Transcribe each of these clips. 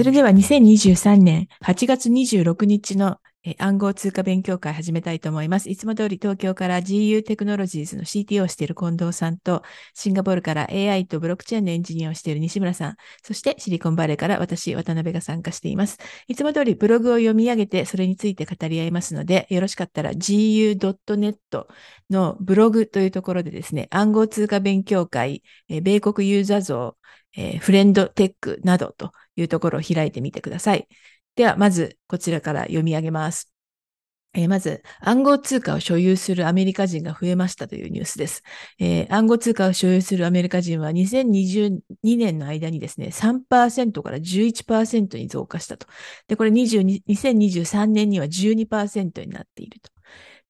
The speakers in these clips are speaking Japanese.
それでは2023年8月26日の暗号通貨勉強会始めたいと思います。いつも通り東京から GU テクノロジーズの CTO をしている近藤さんと、シンガポールから AI とブロックチェーンのエンジニアをしている西村さん、そしてシリコンバレーから私、渡辺が参加しています。いつも通りブログを読み上げて、それについて語り合いますので、よろしかったら GU.net のブログというところでですね、暗号通貨勉強会、米国ユーザー像、フレンドテックなどというところを開いてみてください。では、まずこちらから読み上げます。えー、まず、暗号通貨を所有するアメリカ人が増えましたというニュースです。えー、暗号通貨を所有するアメリカ人は2022年の間にですね、3%から11%に増加したと。で、これ2023年には12%になっていると。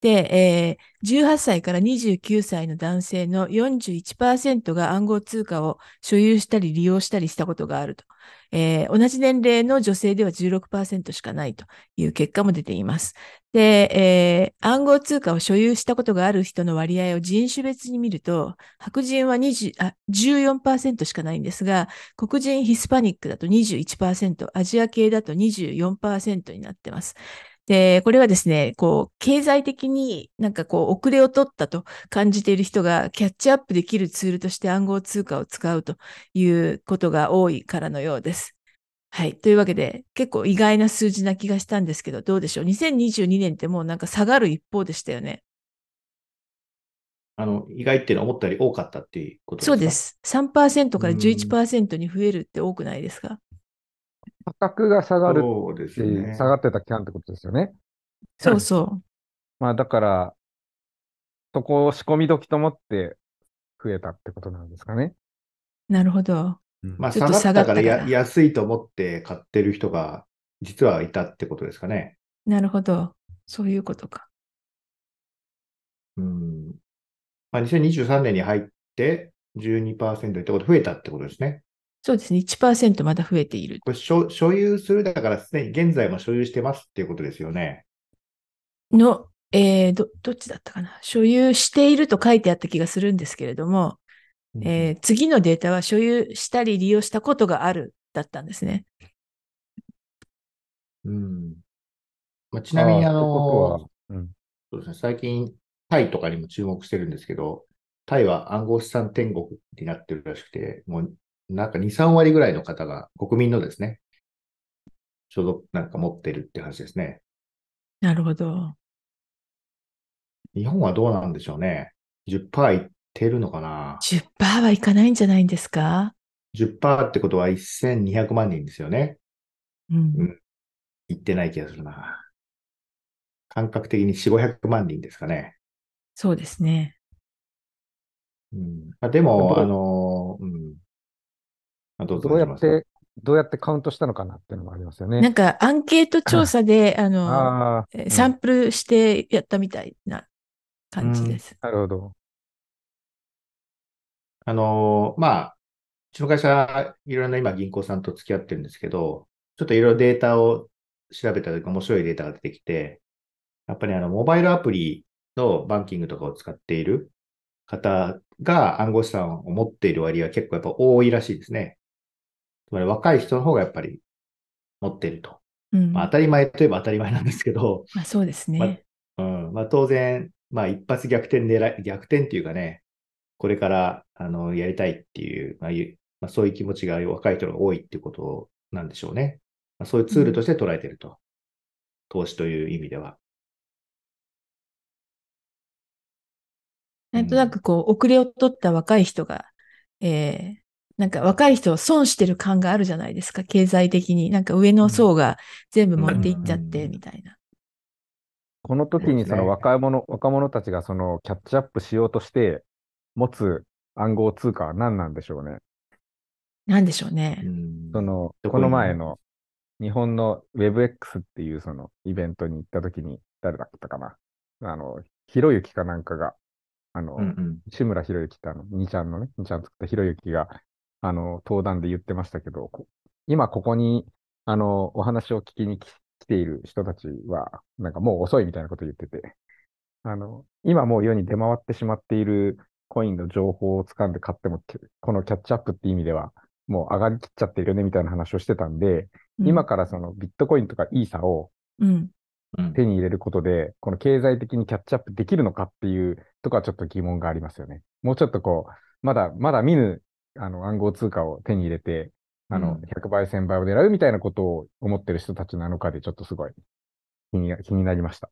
で、えー、18歳から29歳の男性の41%が暗号通貨を所有したり利用したりしたことがあると。えー、同じ年齢の女性では16%しかないという結果も出ています。で、えー、暗号通貨を所有したことがある人の割合を人種別に見ると、白人は20あ14%しかないんですが、黒人ヒスパニックだと21%、アジア系だと24%になっています。で、これはですね、こう、経済的になんかこう、遅れを取ったと感じている人がキャッチアップできるツールとして暗号通貨を使うということが多いからのようです。はい。というわけで、結構意外な数字な気がしたんですけど、どうでしょう ?2022 年ってもうなんか下がる一方でしたよね。あの、意外っていうのは思ったより多かったっていうことですか？そうです。3%から11%に増えるって多くないですか？価格が下がるそうですね。下がってた期間ってことですよね。そうそう。まあだから、そこを仕込み時と思って増えたってことなんですかね。なるほど。まあ、下がったからや安いと思って買ってる人が実はいたってことですかね。なるほど。そういうことか。うん。まあ、2023年に入って12%ってこと増えたってことですね。そうですね。1%まだ増えている。これ所所有するだからすでに現在も所有してますっていうことですよね。の、えー、ど、どっちだったかな。所有していると書いてあった気がするんですけれども、うん、えー、次のデータは所有したり利用したことがあるだったんですね。うん。まあ、ちなみに、あの、うん、そうですね、最近、タイとかにも注目してるんですけど、タイは暗号資産天国になってるらしくて、もうなんか2、3割ぐらいの方が国民のですね、所属なんか持ってるって話ですね。なるほど。日本はどうなんでしょうね。10%いってるのかな ?10% はいかないんじゃないんですか ?10% ってことは1200万人ですよね。うん。うん。いってない気がするな。感覚的に4、500万人ですかね。そうですね。うん、あでも、あの、うん、どうどうやって、どうやってカウントしたのかなっていうのもありますよね。なんかアンケート調査で、あの、あサンプルしてやったみたいな感じです。うん、なるほど。あの、まあ、うちの会社、いろんな今銀行さんと付き合ってるんですけど、ちょっといろいろデータを調べたとき面白いデータが出てきて、やっぱりあの、モバイルアプリのバンキングとかを使っている方が暗号資産を持っている割合は結構やっぱ多いらしいですね。つまり若い人の方がやっぱり持ってると。うん、まあ、当たり前といえば当たり前なんですけど、まあ、そうですね。まあ、うんまあ、当然、まあ、一発逆転狙い、逆転っていうかね、これからあのやりたいっていう、まあまあ、そういう気持ちが若い人が多いっていうことなんでしょうね。まあ、そういうツールとして捉えてると。うん、投資という意味では。なんとなくこう、遅れを取った若い人が、えー、なんか若い人は損してる感があるじゃないですか、経済的に。なんか上の層が全部持っていっちゃって、みたいな。この時にその若者、若者たちがそのキャッチアップしようとして持つ暗号通貨は何なんでしょうね。何でしょうね。その、この前の日本の WebX っていうそのイベントに行った時に誰だったかな。あの、ひろゆきかなんかが、あの、うんうん、志村ひろゆきってあの、2ちゃんのね、2ちゃん作ったひろゆきが、あの、登壇で言ってましたけど、今ここに、あの、お話を聞きに来ている人たちは、なんかもう遅いみたいなこと言ってて、あの、今もう世に出回ってしまっているコインの情報を掴んで買っても、このキャッチアップって意味では、もう上がりきっちゃってるよねみたいな話をしてたんで、今からそのビットコインとかイーサをうん。手に入れることで、この経済的にキャッチアップできるのかっていうとこはちょっと疑問がありますよね。もうちょっとこう、まだ、まだ見ぬ、あの、暗号通貨を手に入れて、あの、うん100倍、1000倍を狙うみたいなことを思ってる人たちなのかで、ちょっとすごい気に気になりました。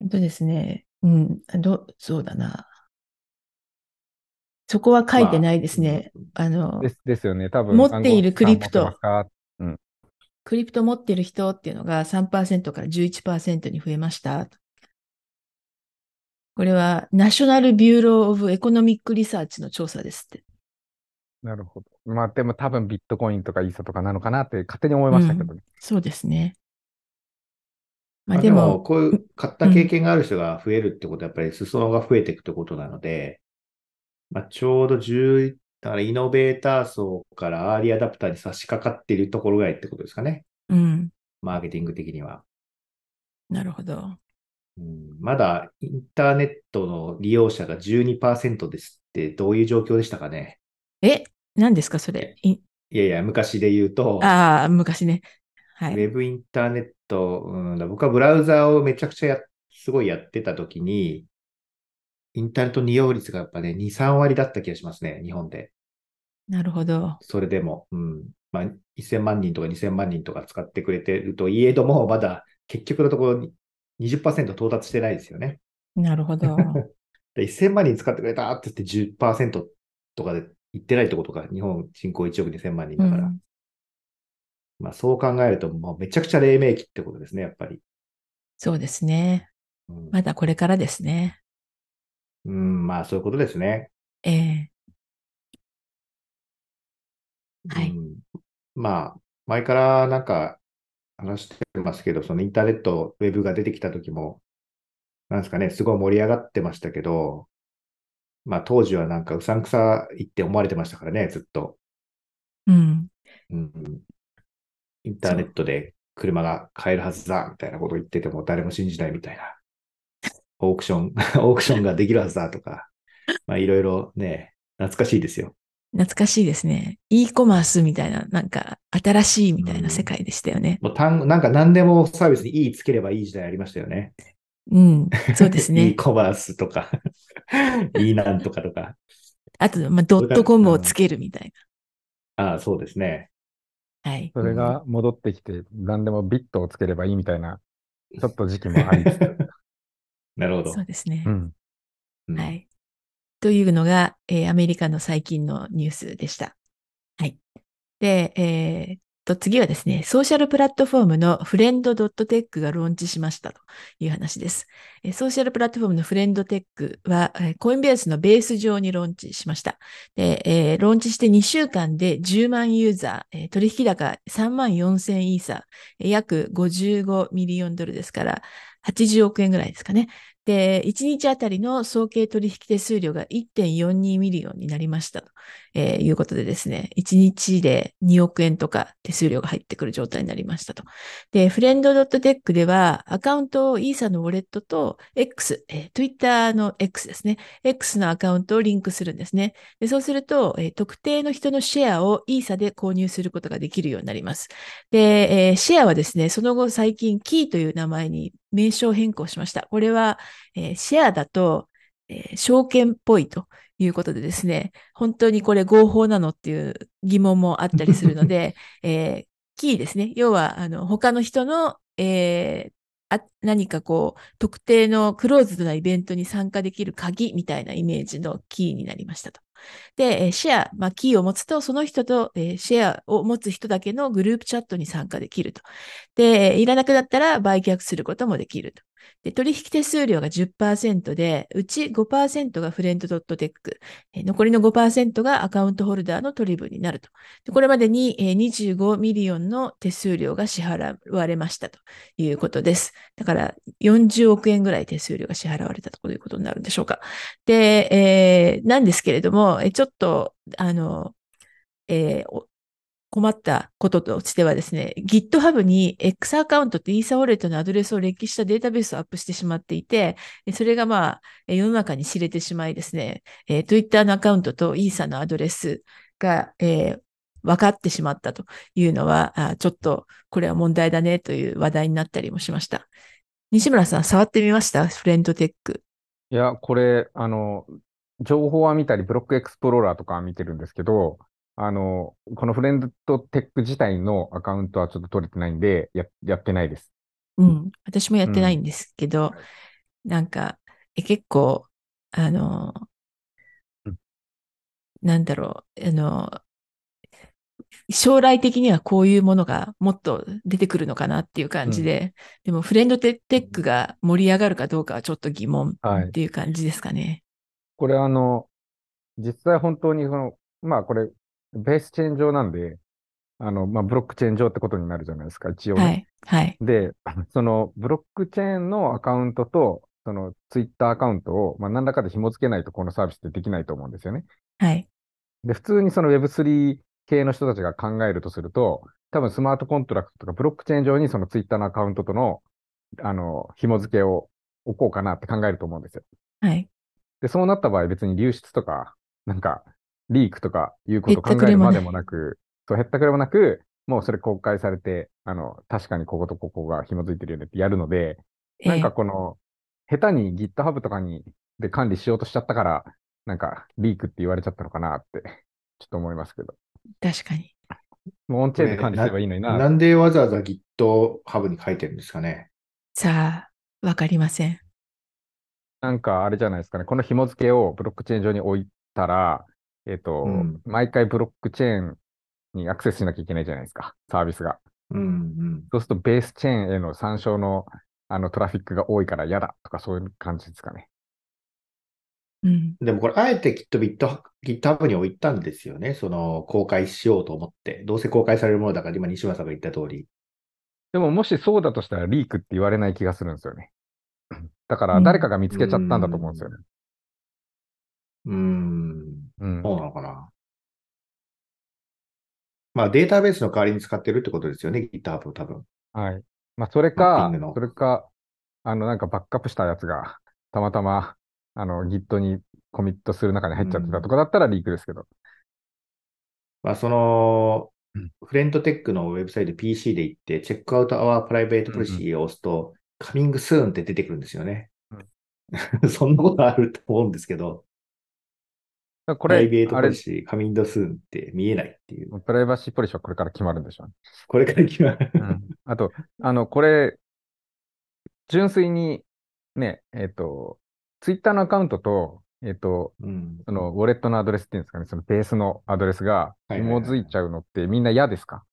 本当ですね。うん。ど、そうだな。そこは書いてないですね。あので、すですよね。多分、持っているクリプト暗号資産持ってますか？crypto 持ってる人っていうのが3%から11%に増えました。これは、 National Bureau of Economic Research の調査ですって。なるほど。まあ、でも多分ビットコインとかイーサとかなのかなって勝手に思いましたけどね。そうですね。ままあでも、あでも、こういう買った経験がある人が増えるってことは、やっぱり裾野が増えていくってことなので、まあ、ちょうど10、だから innovator 層から early adopter に差し掛かっているところぐらいってことですかね。うん。マーケティング的には。なるほど。うん、まだインターネットの利用者が12%ですってどういう状況でしたかね。え、何ですか、それ？いいやいや、昔で言うと、ああ、昔ね。はい。ウェブインターネット、うん、だ僕はブラウザをめちゃくちゃや、すごいやってた時に、インターネット利用率がやっぱね、2、3割だった気がしますね、日本で。なるほど。それでも、うん。まあ、1000万人とか2000万人とか使ってくれてるといえども、まだ結局のところに20%到達してないですよね。なるほど。で1000万人使ってくれたって言って10%とかで言ってないってことか。日本人口1億2000万人だから。うんまあそう考えると、もうめちゃくちゃ黎明期ってことですね、やっぱり。そうですね。うん、まだこれからですね。うん、まあそういうことですね。ええはいうんまあ、前からなんか話してますけど、そのインターネット、ウェブが出てきた時も、なんですかね、すごい盛り上がってましたけど、まあ当時はなんかうさんくさいって思われてましたからね、ずっと。うん。うん、インターネットで車が買えるはずだ、みたいなことを言ってても誰も信じないみたいな。オークション、オークションができるはずだとか、まあいろいろね、懐かしいですよ。懐かしいですね。e コマースみたいな、なんか新しいみたいな世界でしたよね。もう単なんか何でもサービスに E つければいい時代ありましたよね。うん。そうです e ね。コマースとか、E なんとかとか。あと、まあ、ドットコムをつけるみたいああ、そうですね。な。はい。それが戻ってきて、何でもビットをつければいいみたいな、ちょっと時期もありつつ。なるほどそう。ですねう。ん。うんはい。というのが、えーアメリカの最近のニュースでした。はい。で、えーと、次はですね、ソーシャルプラットフォームのフレンド .tech がローンチしましたという話です。ソーシャルプラットフォームのフレンドテックは、コインベースのベース上にローンチしました。で、えーローンチして2週間で10万ユーザー、取引高3万4000イーサー、えー約55 million ドルですから、80億円ぐらいですかね。で、1日あたりの総計取引手数料が1.42 million になりましたと、えーいうことでですね、1日で2億円とか手数料が入ってくる状態になりましたと。で、 friend.tech ではアカウントをイーサのウォレットと X、えー Twitter の X ですね、X のアカウントをリンクするんですね。でそうすると、えー特定の人のシェアをイーサで購入することができるようになります。で、えーシェアはですね、その後最近キーという名前に名称変更しました。これは、えーシェアだと、えー証券っぽいということでですね、本当にこれ合法なのっていう疑問もあったりするので、えーキーですね。要は、あの、他の人の、えーあ何かこう、特定のクローズドなイベントに参加できる鍵みたいなイメージのキーになりましたと。で、えーシェア、まあ、キーを持つと、その人と、えーシェアを持つ人だけのグループチャットに参加できると。で、いらなくなったら売却することもできると。で取引手数料が10%で、うち5%が friend.tech、残りの5%が account holder の取り分になると。これまでに25 million の手数料が支払われましたということです。だから40億円ぐらい手数料が支払われたということになるんでしょうか。で、えーなんですけれども、ちょっと、あの、えー困ったこととしてはですね、GitHub に X アカウントとイーサウォレットのアドレスを列記したデータベースをアップしてしまっていて、それがまあ、世の中に知れてしまいですね、えー Twitter のアカウントとイーサのアドレスが、えー分かってしまったというのは、あちょっとこれは問題だねという話題になったりもしました。西村さん、触ってみました？フレンドテック。いや、これ、あの、情報は見たり、ブロックエクスプローラーとか見てるんですけど、あの、このフレンドテック自体のアカウントはちょっと取れてないんで、や、やってないです。うん。私もやってないんですけど、うん、なんか、え結構、あの、うん、なんだろう、あの、将来的にはこういうものがもっと出てくるのかなっていう感じで、うん、でもフレンドテックが盛り上がるかどうかはちょっと疑問っていう感じですかね。はい、これあの、実際本当にその、まあこれ、ベースチェーン上なんで、あの、まあ、ブロックチェーン上ってことになるじゃないですか、一応、ね、はい。はい。で、そのブロックチェーンのアカウントと、そのツイッターアカウントを、まあ、何らかで紐付けないとこのサービスってできないと思うんですよね。はい。で、普通にその Web3 系の人たちが考えるとすると、多分スマートコントラクトとかブロックチェーン上にそのツイッターのアカウントとの、あの、紐付けを置こうかなって考えると思うんですよ。はい。で、そうなった場合別に流出とか、なんか、リークとかいうことを考えるまでもなく、そう、へったくれもなく、もうそれ公開されて、あの、確かにこことここが紐づいてるよねってやるので、なんかこの、下手に GitHub とかにで管理しようとしちゃったから、なんかリークって言われちゃったのかなって、ちょっと思いますけど。確かに。もうオンチェーンで管理すればいいのにな。なんでわざわざ GitHub に書いてるんですかね。さあ、わかりません。なんかあれじゃないですかね。この紐付けをブロックチェーン上に置いたら、えっ、ー、と、うん、毎回ブロックチェーンにアクセスしなきゃいけないじゃないですか。サービスが。うんうん、そうするとベースチェーンへの参照のあのトラフィックが多いから嫌だとかそういう感じですかね。うん、でもこれ、あえてきっと GitHub に置いたんですよね。その、公開しようと思って。どうせ公開されるものだから、今、西村さんが言った通り。でも、もしそうだとしたら、リークって言われない気がするんですよね。だから、誰かが見つけちゃったんだと思うんですよね。うん。うん。そうなのかな。まあ、データベースの代わりに使ってるってことですよね、GitHub 多分。はい。まあ、それか、それか、あの、なんかバックアップしたやつが、たまたま、あの、Git にコミットする中に入っちゃってたとかだったらリークですけど。まあ、その、フレンドテックのウェブサイト PC で行って、チェックアウトアワープライベートプロシーを押すと、カミングスーンって出てくるんですよね。うん、そんなことあると思うんですけど。これ、プライベートポリシー、カミンドスーンって見えないっていう。プライバシーポリシーはこれから決まるんでしょうね。これから決まる。うん、あと、あの、これ、純粋に、ね、えっ、ー、と、ツイッターのアカウントと、えっ、ー、と、うん、その、ウォレットのアドレスっていうんですかね、そのベースのアドレスが紐づいちゃうのってみんな嫌ですか、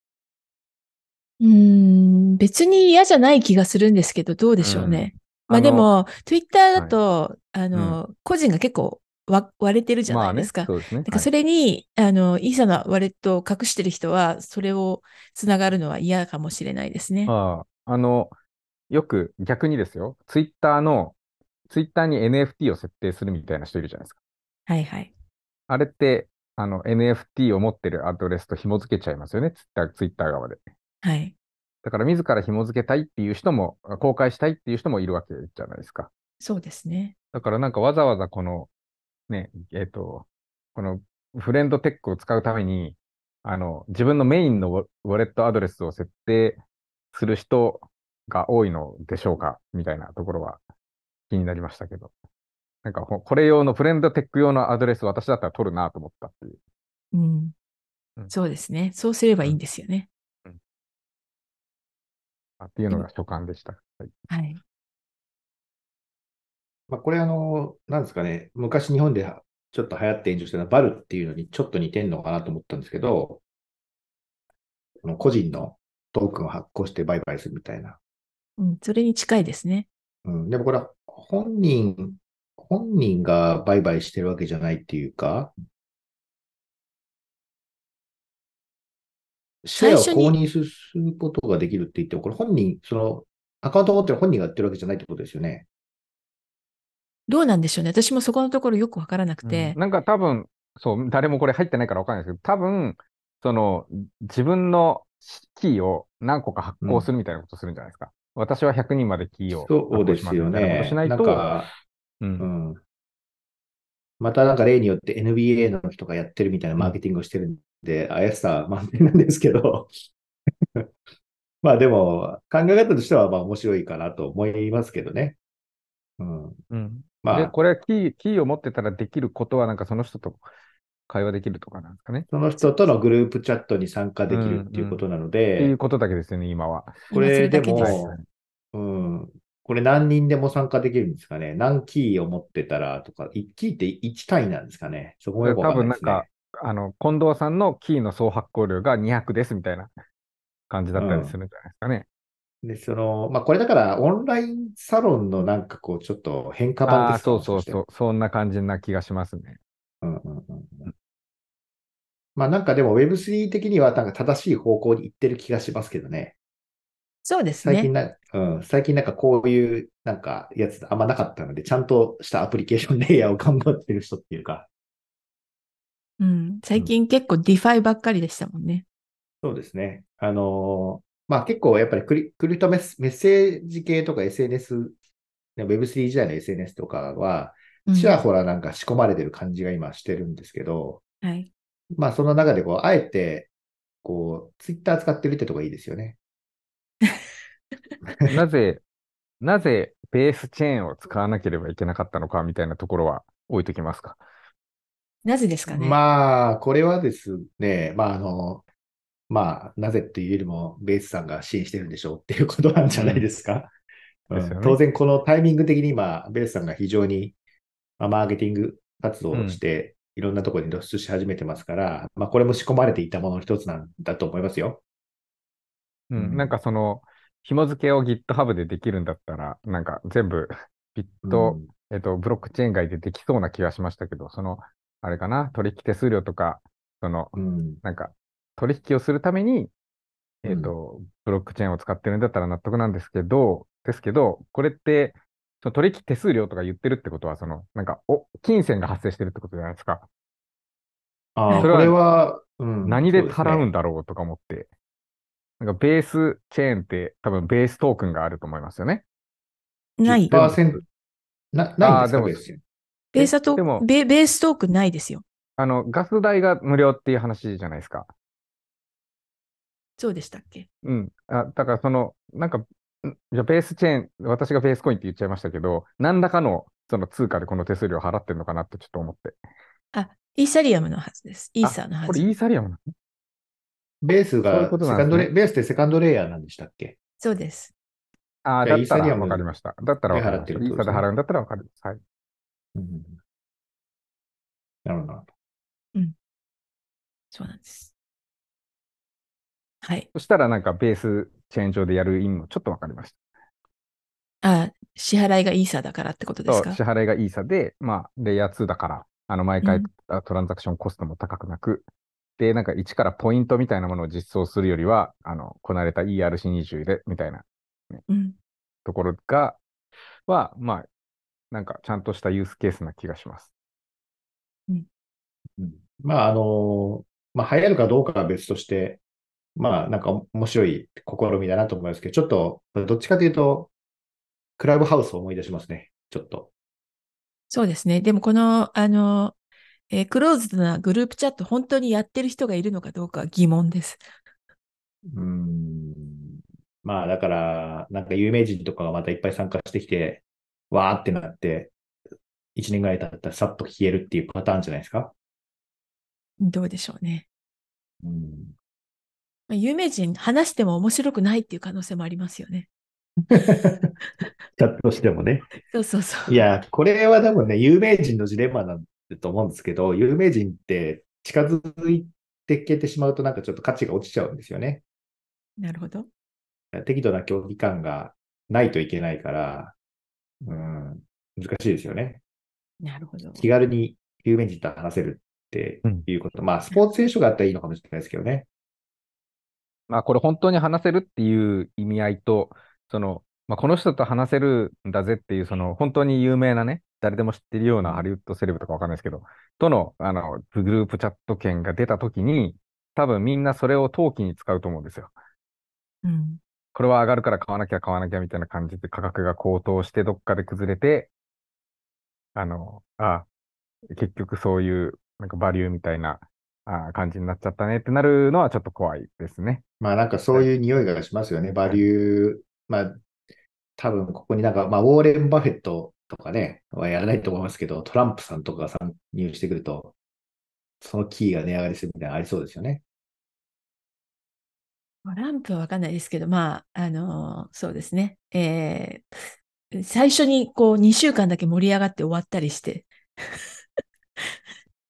うん、別に嫌じゃない気がするんですけど、どうでしょうね。うん、まあでも、ツイッターだと、はい、あの、うん、個人が結構割れてるじゃないですか。まあね、そうですね。だからそれに、はい、あの、イーサのワレットを隠してる人は、それをつながるのは嫌かもしれないですね。ああ、あの、よく逆にですよ、ツイッターの、ツイッターに NFT を設定するみたいな人いるじゃないですか。はいはい。あれって、あの、NFT を持ってるアドレスと紐付けちゃいますよね、ツイッター、ツイッター側で。はい。だから自ら紐付けたいっていう人も、公開したいっていう人もいるわけじゃないですか。そうですね。だからなんかわざわざこのね、えっ、ー、と、このフレンドテックを使うために、あの、自分のメインのウォレットアドレスを設定する人が多いのでしょうかみたいなところは気になりましたけど。なんか、これ用のフレンドテック用のアドレス私だったら取るなと思ったっていう。うん。うん、そうですね。そうすればいいんですよね。うん、うん、っていうのが所感でした。はい。はいまあ、これあの、なんですかね、昔日本でちょっと流行って炎上したのはバルっていうのにちょっと似てんのかなと思ったんですけど、個人のトークンを発行して売買するみたいな。うん、それに近いですね。うん、でもこれは本人、本人が売買してるわけじゃないっていうか、シェアを購入することができるって言っても、これ本人、そのアカウントを持ってる本人がやってるわけじゃないってことですよね。どうなんでしょうね。私もそこのところよくわからなくて、うん、なんか多分、そう、誰もこれ入ってないからわかんないですけど、多分、その、自分のキーを何個か発行するみたいなことするんじゃないですか。うん、私は100人までキーをそうですよね。しないと、うん、うん。またなんか例によって NBA の人がやってるみたいなマーケティングをしてるんで怪しさ満点なんですけど まあでも、考え方としてはまあ面白いかなと思いますけどね。うん。うん。まあ。で、これキー、キーを持ってたらできることは、なんかその人と会話できるとかなんですかね。その人とのグループチャットに参加できるっていうことなので。うんうん、っていうことだけですよね、今は。これでも、うん。これ何人でも参加できるんですかね何キーを持ってたらとか、1キーって1単位なんですかねそこがよくわかんないです、ね、多分なんか、あの、近藤さんのキーの総発行量が200ですみたいな感じだったりするんじゃないですかね。うん、で、その、まあ、これだからオンラインサロンのなんかこう、ちょっと変化版ですかそうそうそう、そんな感じな気がしますね。うんうんうん。まあなんかでも Web3 的にはなんか正しい方向に行ってる気がしますけどね。そうですね。最近な、うん、最近なんかこういうなんかやつあんまなかったので、ちゃんとしたアプリケーションレイヤーを頑張ってる人っていうか。うん、最近結構 DeFi ばっかりでしたもんね。そうですね。あのー、まあ結構やっぱりクリクリプトメッセージ系とか SNS、Web3 時代の SNS とかは、ちらほらなんか仕込まれてる感じが今してるんですけど、はい。まあその中でこう、あえて、こう、Twitter 使ってるってとこいいですよね。なぜ、なぜベースチェーンを使わなければいけなかったのかみたいなところは置いときますか？なぜですかね。まあ、これはですね、まあ、あの、まあ、なぜっていうよりも、ベースさんが支援してるんでしょうっていうことなんじゃないですか。うん、当然、このタイミング的に今、ベースさんが非常に、まあ、マーケティング活動をして、いろんなところに露出し始めてますから、まあ、これも仕込まれていたものの一つなんだと思いますよ。うん、なんかその、紐付けを GitHub でできるんだったら、なんか全部ビット、うん、えっと、ブロックチェーン外でできそうな気がしましたけど、その、あれかな、取引手数料とか、その、うん、なんか、取引をするために、えっと、うん、ブロックチェーンを使ってるんだったら納得なんですけど、ですけど、これって、その取引手数料とか言ってるってことは、その、なんか、お、金銭が発生してるってことじゃないですか。ああ、それは、うん、何で払うんだろうとか思って。なんかベースチェーンって多分ベーストークンがあると思いますよね。ない。10%な、ないんですかベースベーストークベ、ベーストークンないですよ。あの、ガス代が無料っていう話じゃないですか。そうでしたっけ？うん。あだからその、なんか、じゃベースチェーン、私がベースコインって言っちゃいましたけど、何らかのその通貨でこの手数料払ってるのかなってちょっと思って。あ、イーサリアムのはずです。イーサーのはず。これイーサリアムなの？ベースが、セカンドレ、ベースってセカンドレイヤーなんでしたっけ？そうです。ああ、だったら分かりました。だったら分かりました。イーサで払うんだったら分かります。はい。うん、なるほど。うん。そうなんです。はい。そしたらなんかベースチェーン上でやる意味もちょっと分かりました。ああ、支払いがイーサだからってことですか？支払いがイーサで、まあ、レイヤー2だから、あの、毎回、トランザクションコストも高くなく、で、なんか1からポイントみたいなものを実装するよりは、あの、こなれた ERC20 で、みたいな、ね、うん、ところが、は、まあ、なんかちゃんとしたユースケースな気がします。うん。うん、まあ、あの、まあ、流行るかどうかは別として、まあ、なんか面白い試みだなと思いますけど、ちょっと、どっちかというと、クラブハウスを思い出しますね。ちょっと。そうですね。でも、この、あの、えー、クローズドなグループチャット、本当にやってる人がいるのかどうか疑問です。うん。まあ、だから、なんか有名人とかがまたいっぱい参加してきて、わーってなって、1年ぐらい経ったらさっと消えるっていうパターンじゃないですか。どうでしょうね。うん、有名人話しても面白くないっていう可能性もありますよね。チャットしてもね。そうそうそう。いや、これは多分ね、有名人のジレンマなんと思うんですけど、有名人って近づいてけてしまうとなんかちょっと価値が落ちちゃうんですよね。なるほど。適度な競技感がないといけないから、うん、難しいですよね。なるほど。気軽に有名人と話せるっていうこと。うん、まあ、スポーツ選手があったらいいのかもしれないですけどね。まあ、これ本当に話せるっていう意味合いと、その、まあ、この人と話せるんだぜっていう、その、本当に有名なね、誰でも知ってるようなハリウッドセレブとかわかんないですけど、との、あの、グループチャット券が出たときに、多分みんなそれを陶器に使うと思うんですよ。うん。これは上がるから買わなきゃ買わなきゃみたいな感じで価格が高騰してどっかで崩れて、あの、あ、結局そういう、なんかバリューみたいな、あ感じになっちゃったねってなるのはちょっと怖いですね。まあなんかそういう匂いがしますよね。バリュー、まあ多分ここになんか、まあウォーレン・バフェットとかね、はやらないと思いますけど、トランプさんとか参入してくると、そのキーが値上がりするみたいなのありそうですよね。トランプはわかんないですけど、まあ、あのーそうですね。えー最初にこう2週間だけ盛り上がって終わったりして、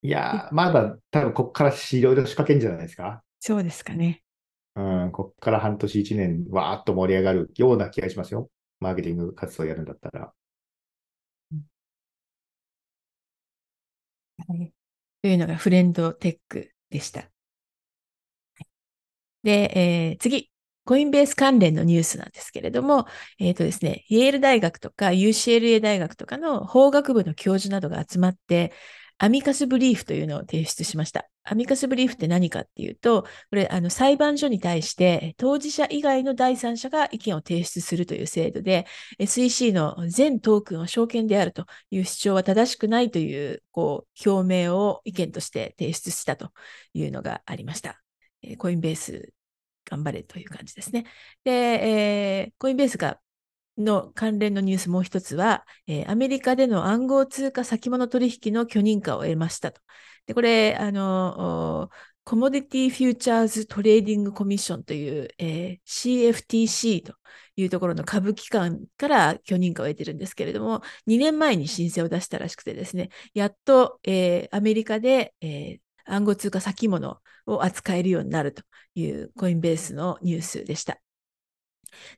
いやー、まだ多分ここからいろいろ仕掛けんじゃないですか？そうですかね。うん、ここから半年1年わーっと盛り上がるような気がしますよ。マーケティング活動をやるんだったら。はいというのがフレンドテックでした。はいで、えー次、コインベース関連のニュースなんですけれども、えっ、とですね、イェール大学とか UCLA 大学とかの法学部の教授などが集まって、アミカスブリーフというのを提出しました。アミカスブリーフって何かっていうと、これ、あの、裁判所に対して、当事者以外の第三者が意見を提出するという制度で、SEC の全トークンは証券であるという主張は正しくないという、こう、表明を意見として提出したというのがありました。コインベース頑張れという感じですね。で、えーコインベースがの関連のニュースもう一つは、えーアメリカでの暗号通貨先物取引の許認可を得ましたと。で、これ、あの、 Commodity Futures Trading Commission という、えー CFTC というところの下部機関から許認可を得てるんですけれども、2年前に申請を出したらしくてですね、やっと、えーアメリカで、えー暗号通貨先物を扱えるようになるというコインベースのニュースでした。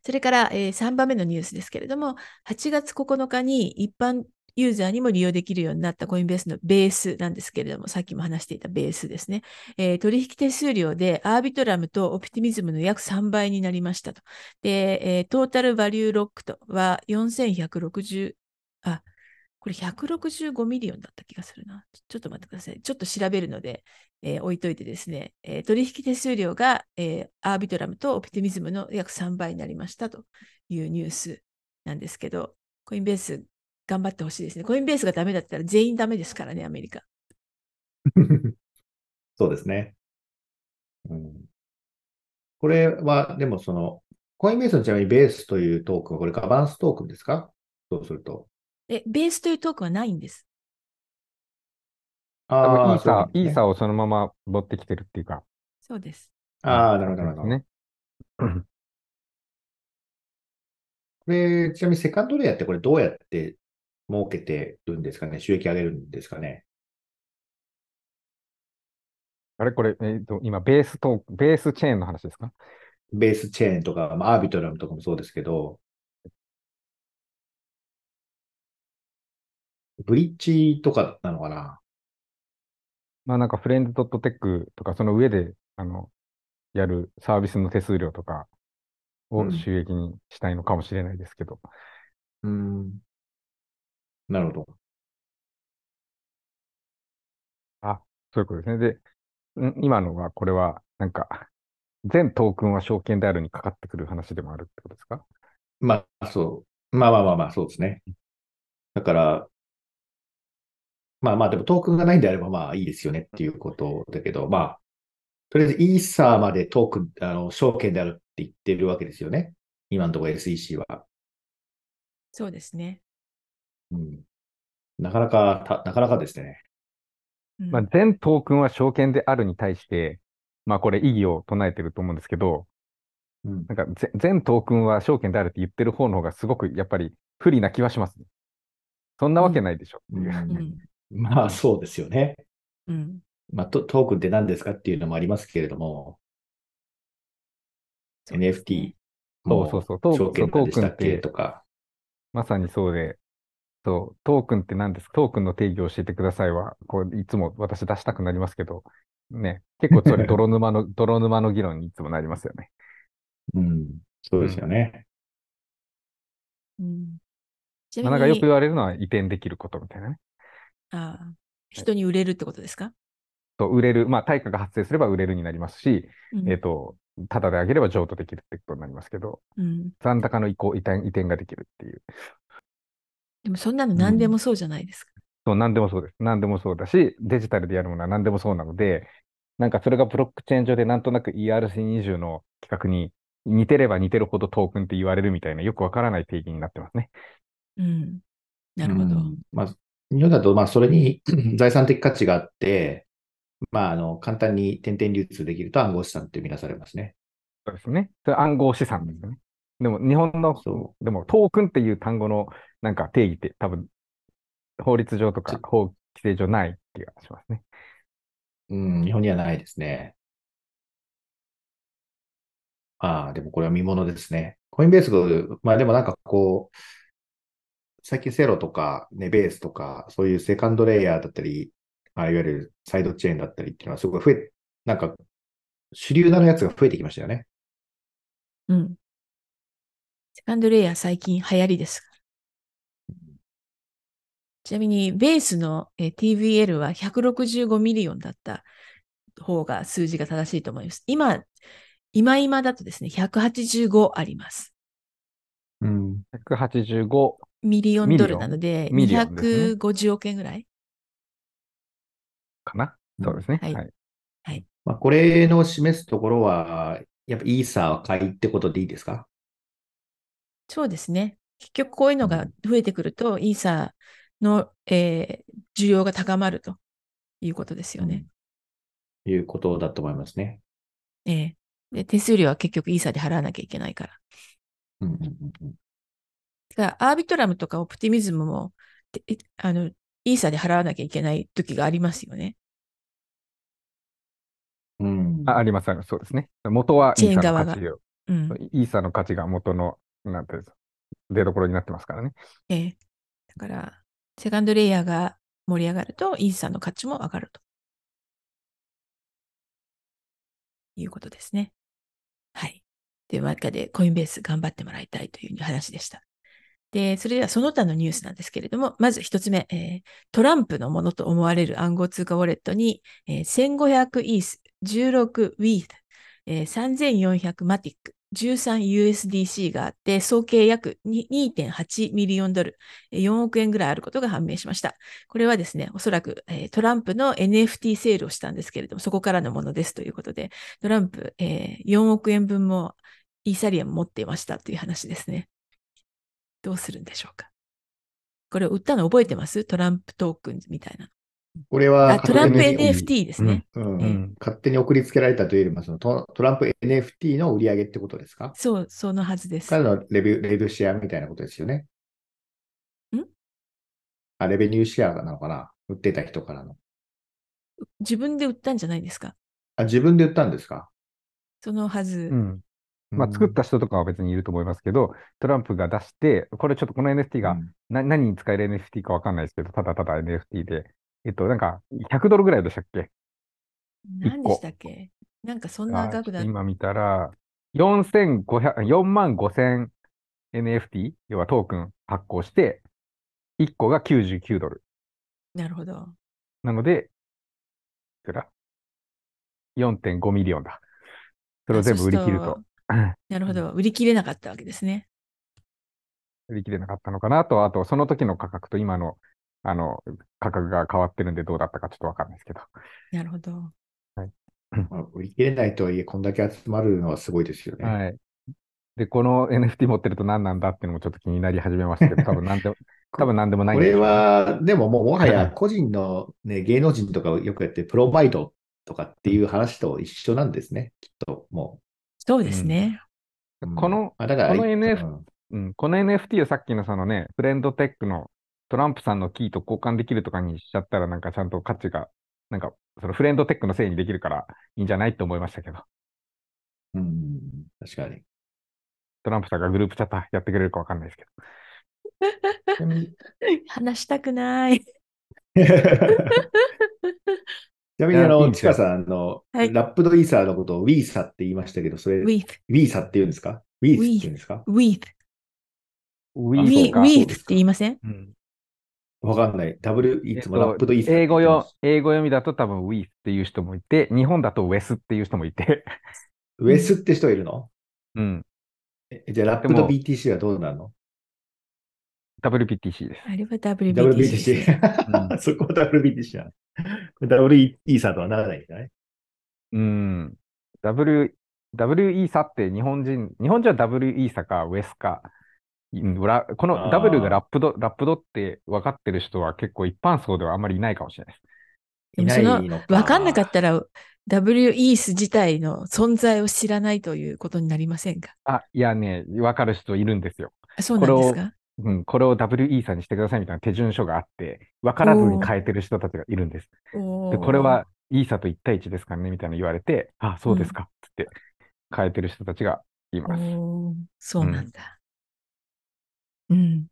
それから、えー3番目のニュースですけれども、8月9日に一般ユーザーにも利用できるようになったコインベースのベースなんですけれども、さっきも話していたベースですね。えー取引手数料でアービトラムとオプティミズムの約3倍になりましたと。で、えー total value locked は4160、あ、これ165 million だった気がするな。ちょっと待ってください。ちょっと調べるので、えー置いといてですね、えー取引手数料が、えーアービトラムとオプティミズムの約3倍になりましたというニュースなんですけど、コインベース頑張ってほしいですね。コインベースがダメだったら全員ダメですからね、アメリカ。そうですね。うん、これは、でもその、コインベースのちなみにベースというトークンは、これガバナンストークンですか？そうすると。え、ベースというトークンはないんです。ああ、イーサー、ねイーサーをそのまま持ってきてるっていうか。そうです。ああ、なるほど、なるほど。ね。これ、ちなみにセカンドレイヤーってこれどうやって儲けてるんですかね？収益上げるんですかね？あれ？これ、えっと、今、ベーストーク、ベースチェーンの話ですか？ベースチェーンとか、まあ、アービトラムとかもそうですけど、ブリッジとかなのかな？まあなんかフレンズドットテックとか、その上で、あの、やるサービスの手数料とかをうん収益にしたいのかもしれないですけど。うん。なるほど。あ、そういうことですね。で、ん今のは、これは、なんか、全トークンは証券であるにかかってくる話でもあるってことですか？まあ、そう。まあまあまあまあ、そうですね。だから、まあまあ、でもトークンがないんであればまあいいですよねっていうことだけど、まあ、とりあえずイーサーまでトークン、あの、証券であるって言ってるわけですよね。今のところ SEC は。そうですね。うん。なかなか、たなかなかですね。うんまあ、全トークンは証券であるに対して、まあこれ異議を唱えてると思うんですけど、うん。なんかぜ全トークンは証券であるって言ってる方の方がすごくやっぱり不利な気はしますね。そんなわけないでしょっていう。うんまあ、そうですよね。うん。まあ、トトークンって何ですかっていうのもありますけれども、NFT ね。もそうそうそう。証券なんでしたっトークンってけとか。まさにそうで、そう、トークンって何です？かトークンの定義を教えてくださいは、こう、いつも私出したくなりますけど、ね、結構それ 泥沼の、泥沼の議論にいつもなりますよね。うん。そうですよね。うん。ちまあ、なんかよく言われるのは移転できることみたいなね。ああ人に売れるってことですか、と、売れる、まあ、対価が発生すれば売れるになりますし、うんえっと、ただであげれば譲渡できるってことになりますけど、うん、残高の移行、移転、移転ができるっていう。でもそんなの何でもそうじゃないですか。そう、何でもそうです。何でもそうだし、デジタルでやるものは何でもそうなので、なんかそれがブロックチェーン上でなんとなく ERC20 の企画に似てれば似てるほどトークンって言われるみたいなよくわからない定義になってますね。うん。なるほど。うんまあ、日本だと、まあ、それに 財産的価値があって、まあ、あの、簡単に点々流通できると暗号資産って見なされますね。そうですね。それ暗号資産ですよね。でも日本の、そでもトークンっていう単語のなんか定義って多分法律上とかち法規制上ない気がしますね。うん、日本にはないですね。ああ、でもこれは見物ですね。コインベース、まあでもなんかこう、最近セロとか、ね、ベースとか、そういうセカンドレイヤーだったり、まあ、いわゆるサイドチェーンだったりっていうのはすごい増え、なんか主流なやつが増えてきましたよね。うん。second layer 最近流行りです。ちなみに、ベースのえー TVL は165 million だった方が数字が正しいと思います。今、今今だとですね、185あります。うん。185 million ドルなので、 million ですね250億円ぐらい。かな、うんそうですね。はいはい。まあ、これの示すところは、やっぱイーサーは買いってことでいいですか？そうですね。結局こういうのが増えてくると、イーサーの、えー需要が高まるということですよね。いうことだと思いますね。ええで手数料は結局イーサーで払わなきゃいけないから。うんうんうんうんだからアービトラムとかオプティミズムも、あの、イーサーで払わなきゃいけない時がありますよね。うんああります、あります。そうですね。元はイーサの側が価値を、うん。イーサの価値が元の、なんていうんですか出所になってますからね。ええだから、セカンドレイヤーが盛り上がると、イーサーの価値も上がると。いうことですね。はい。というわけで、コインベース頑張ってもらいたいという話でした。で、それではその他のニュースなんですけれども、まず一つ目、えートランプのものと思われる暗号通貨ウォレットに、えー1500イース、16ウィース、えー3400マティック、13USDC があって、総計約2.8ミリオンドル、4億円ぐらいあることが判明しました。これはですね、おそらく、えートランプの NFT セールをしたんですけれども、そこからのものですということで、トランプ、えー4億円分もイーサリアム持っていましたという話ですね。どうするんでしょうか？これを売ったの覚えてます？トランプトークンみたいな。これはあ、トランプ NFT ですね。うん勝手に送りつけられたというよりも、そのトトランプ NFT の売り上げってことですか？そう、そのはずです。からのレビューレビューシェアみたいなことですよね。ん？あ、レベニューシェアなのかな？売ってた人からの。自分で売ったんじゃないですか？あ、自分で売ったんですか？そのはず。うん。まあ、作った人とかは別にいると思いますけど、トランプが出して、これちょっとこの NFT がうんな何に使える NFT かわかんないですけど、ただただ NFT で、えっと、なんか、100ドルぐらいでしたっけ？何でしたっけ？なんかそんなあ額だ今見たら、4500、4万5000 NFT、要はトークン発行して、1個が99ドル。なるほど。なので、いくら ?4.5 ミリオンだ。それを全部売り切ると。なるほど。売り切れなかったわけですね。売り切れなかったのかなと、あと、その時の価格と今の、あの、価格が変わってるんでどうだったかちょっとわかんないですけど。なるほど。まあ売り切れないとはいえ、こんだけ集まるのはすごいですよね。はい。で、この NFT 持ってると何なんだっていうのもちょっと気になり始めましたけど、多分何でも、多分何でもないんこれは、でももうもはや個人の、ね、芸能人とかをよくやって、プロバイドとかっていう話と一緒なんですね、きっと、もそうですね。う。うんこのあだからこの NF うんうん、この NFT をさっきのそのね、フレンドテックのトランプさんのキーと交換できるとかにしちゃったら、なんかちゃんと価値が、なんかそのフレンドテックのせいにできるからいいんじゃないって思いましたけど、うん、確かに。トランプさんがグループチャットやってくれるかわかんないですけど。話したくない。ちなみに、あの、ちかさん、あの、はい。ラップドイーサーのことをウィーサって言いましたけど、それ、ウィーサって言うんですか？ウィースって言うんですか？ウあ we, そうか。With って言いません？うん。わかんない。ダブル、いつもえっとラップドイーサーって英語よ言ってます。英語読みだと多分 We っていう人もいて、日本だと Wes っていう人もいて、ウェスって人いるの？うん、えじゃあ、ラップドでも BTC はどうなの？WPTC です。あれは WBTC。WBTC。そこは WBTC なの。ダブルイーサーとはならないんだね。うん。W、W イーサって日本人、日本人は W イーサかウェスか、この W がラップド、ラップドって分かってる人は結構一般層ではあんまりいないかもしれないです。でもその、分かんなかったら W イース自体の存在を知らないということになりませんか？あ、いやね、分かる人いるんですよ。そうなんですか？うん、これを W イーサにしてくださいみたいな手順書があって、分からずに変えてる人たちがいるんです。でこれはイーサと1対1ですかねみたいな言われて、あ、そうですか、つって変えてる人たちがいます。そうなんだ。うん。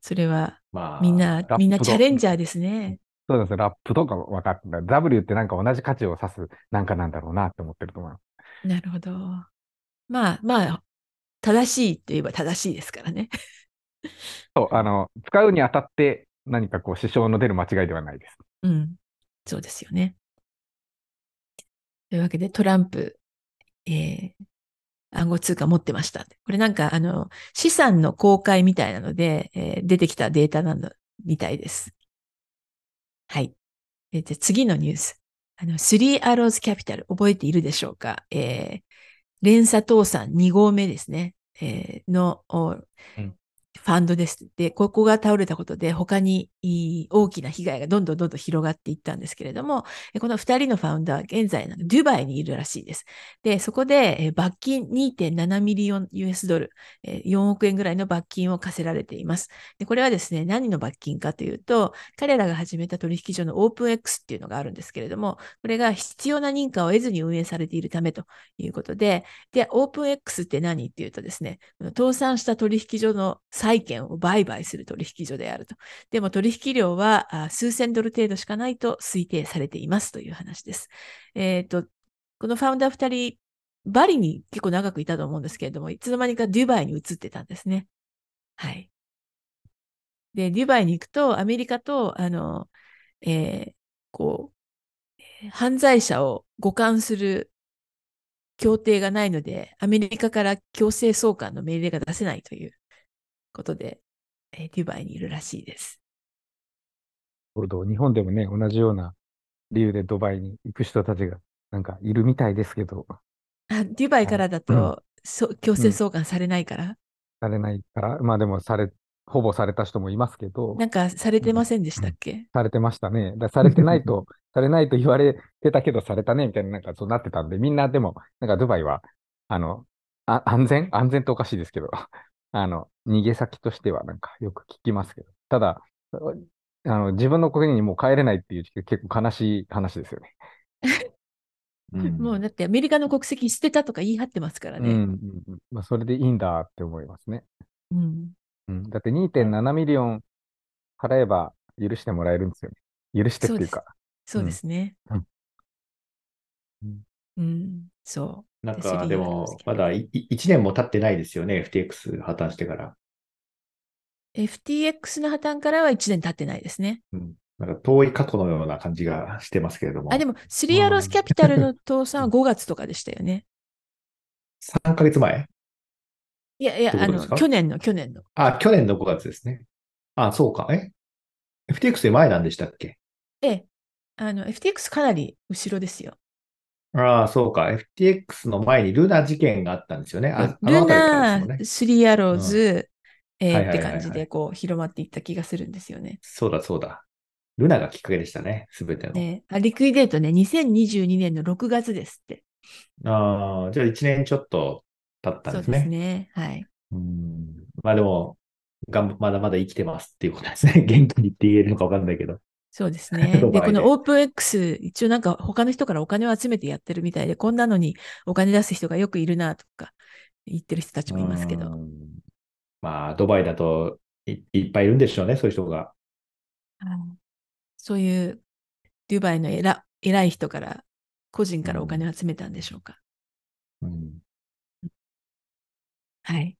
それは、まあ、みんな、みんなチャレンジャーですね。そうです。ラップとか分かってない。W ってなんか同じ価値を指すなんかなんだろうなって思ってると思います。なるほど。まあ、まあ、正しいって言えば正しいですからね。そう、あの、使うにあたって何かこう支障の出る間違いではないです。うん。そうですよね。というわけで、トランプ、えー、暗号通貨持ってました。これなんか、あの、資産の公開みたいなので、えー、出てきたデータなのみたいです。はい。えじゃ次のニュース。あの、スリーアローズキャピタル覚えているでしょうか？えー、連鎖倒産2号目ですね。えー、の、うんファンドです。で、ここが倒れたことで他に大きな被害がどんどんどんどん広がっていったんですけれども、この2人の founder は現在、ドゥバイにいるらしいです。で、そこで罰金2.7ミリオン US ドル、4億円ぐらいの罰金を課せられています。で、これはですね、何の罰金かというと、彼らが始めた取引所の OpenX っていうのがあるんですけれども、これが必要な認可を得ずに運営されているためということで、で、OpenX って何っていうとですね、倒産した取引所の再債券を売買する取引所であると。でも取引量は数千ドル程度しかないと推定されていますという話です。えっ、ー、と、このファウンダー2人、バリに結構長くいたと思うんですけれども、いつの間にかデュバイに移ってたんですね。はい。で、デュバイに行くと、アメリカと、あの、えー、こう、犯罪者を互換する協定がないので、アメリカから強制送還の命令が出せないということで、えー、デュバイにいるらしいです。日本でもね、同じような理由でドバイに行く人たちがなんかいるみたいですけど。あデュバイからだと、うん、強制送還されないから、うん、されないから、まあでもされ、ほぼされた人もいますけど。なんかされてませんでしたっけ、うん、されてましたね。だされてないと、されないと言われてたけどされたねみたいななんかそうなってたんで、みんなでも、なんかドバイは、あの、あ安全？安全っておかしいですけど、あの、逃げ先としてはなんかよく聞きますけど。ただ、あの、自分の国にもう帰れないっていう結構悲しい話ですよね。うん、もうだってアメリカの国籍捨てたとか言い張ってますからね。うん、うん、まあ、それでいいんだって思いますね。うん。うん、だって2.7 million 払えば許してもらえるんですよね。許してっていうか。そうですね。うん。うん、そう。なんか、でも、まだ1年も経ってないですよね、FTX 破綻してから。FTX の破綻からは1年経ってないですね。うん。なんか遠い過去のような感じがしてますけれども。あ、でも、スリアロスキャピタルの倒産は5月とかでしたよね。3ヶ月前？いやいや、あの、去年の、去年の。あ、去年の5月ですね。あ、そうか。え ?FTX で前なんでしたっけ？ええ。あの、FTX かなり後ろですよ。ああ、そうか。FTX の前にルナ事件があったんですよね。あルナ、ね、スリーアローズ、うん、えー、って感じでこう広まっていった気がするんですよね。そうだ、そうだ。ルナがきっかけでしたね、すべての。ね、あリクイデートね、2022年の6月ですって。ああ、じゃあ1年ちょっと経ったんですね。そうですね。はい。うんまあでもがん、まだまだ生きてますっていうことですね。元気にって言えるのか分かんないけど。そうですね。で、このオープン X、一応なんか他の人からお金を集めてやってるみたいで、こんなのにお金出す人がよくいるなとか言ってる人たちもいますけど。まあ、ドバイだといっぱいいるんでしょうね、そういう人が。そういうドバイの偉偉い人から、個人からお金を集めたんでしょうか。うん、はい。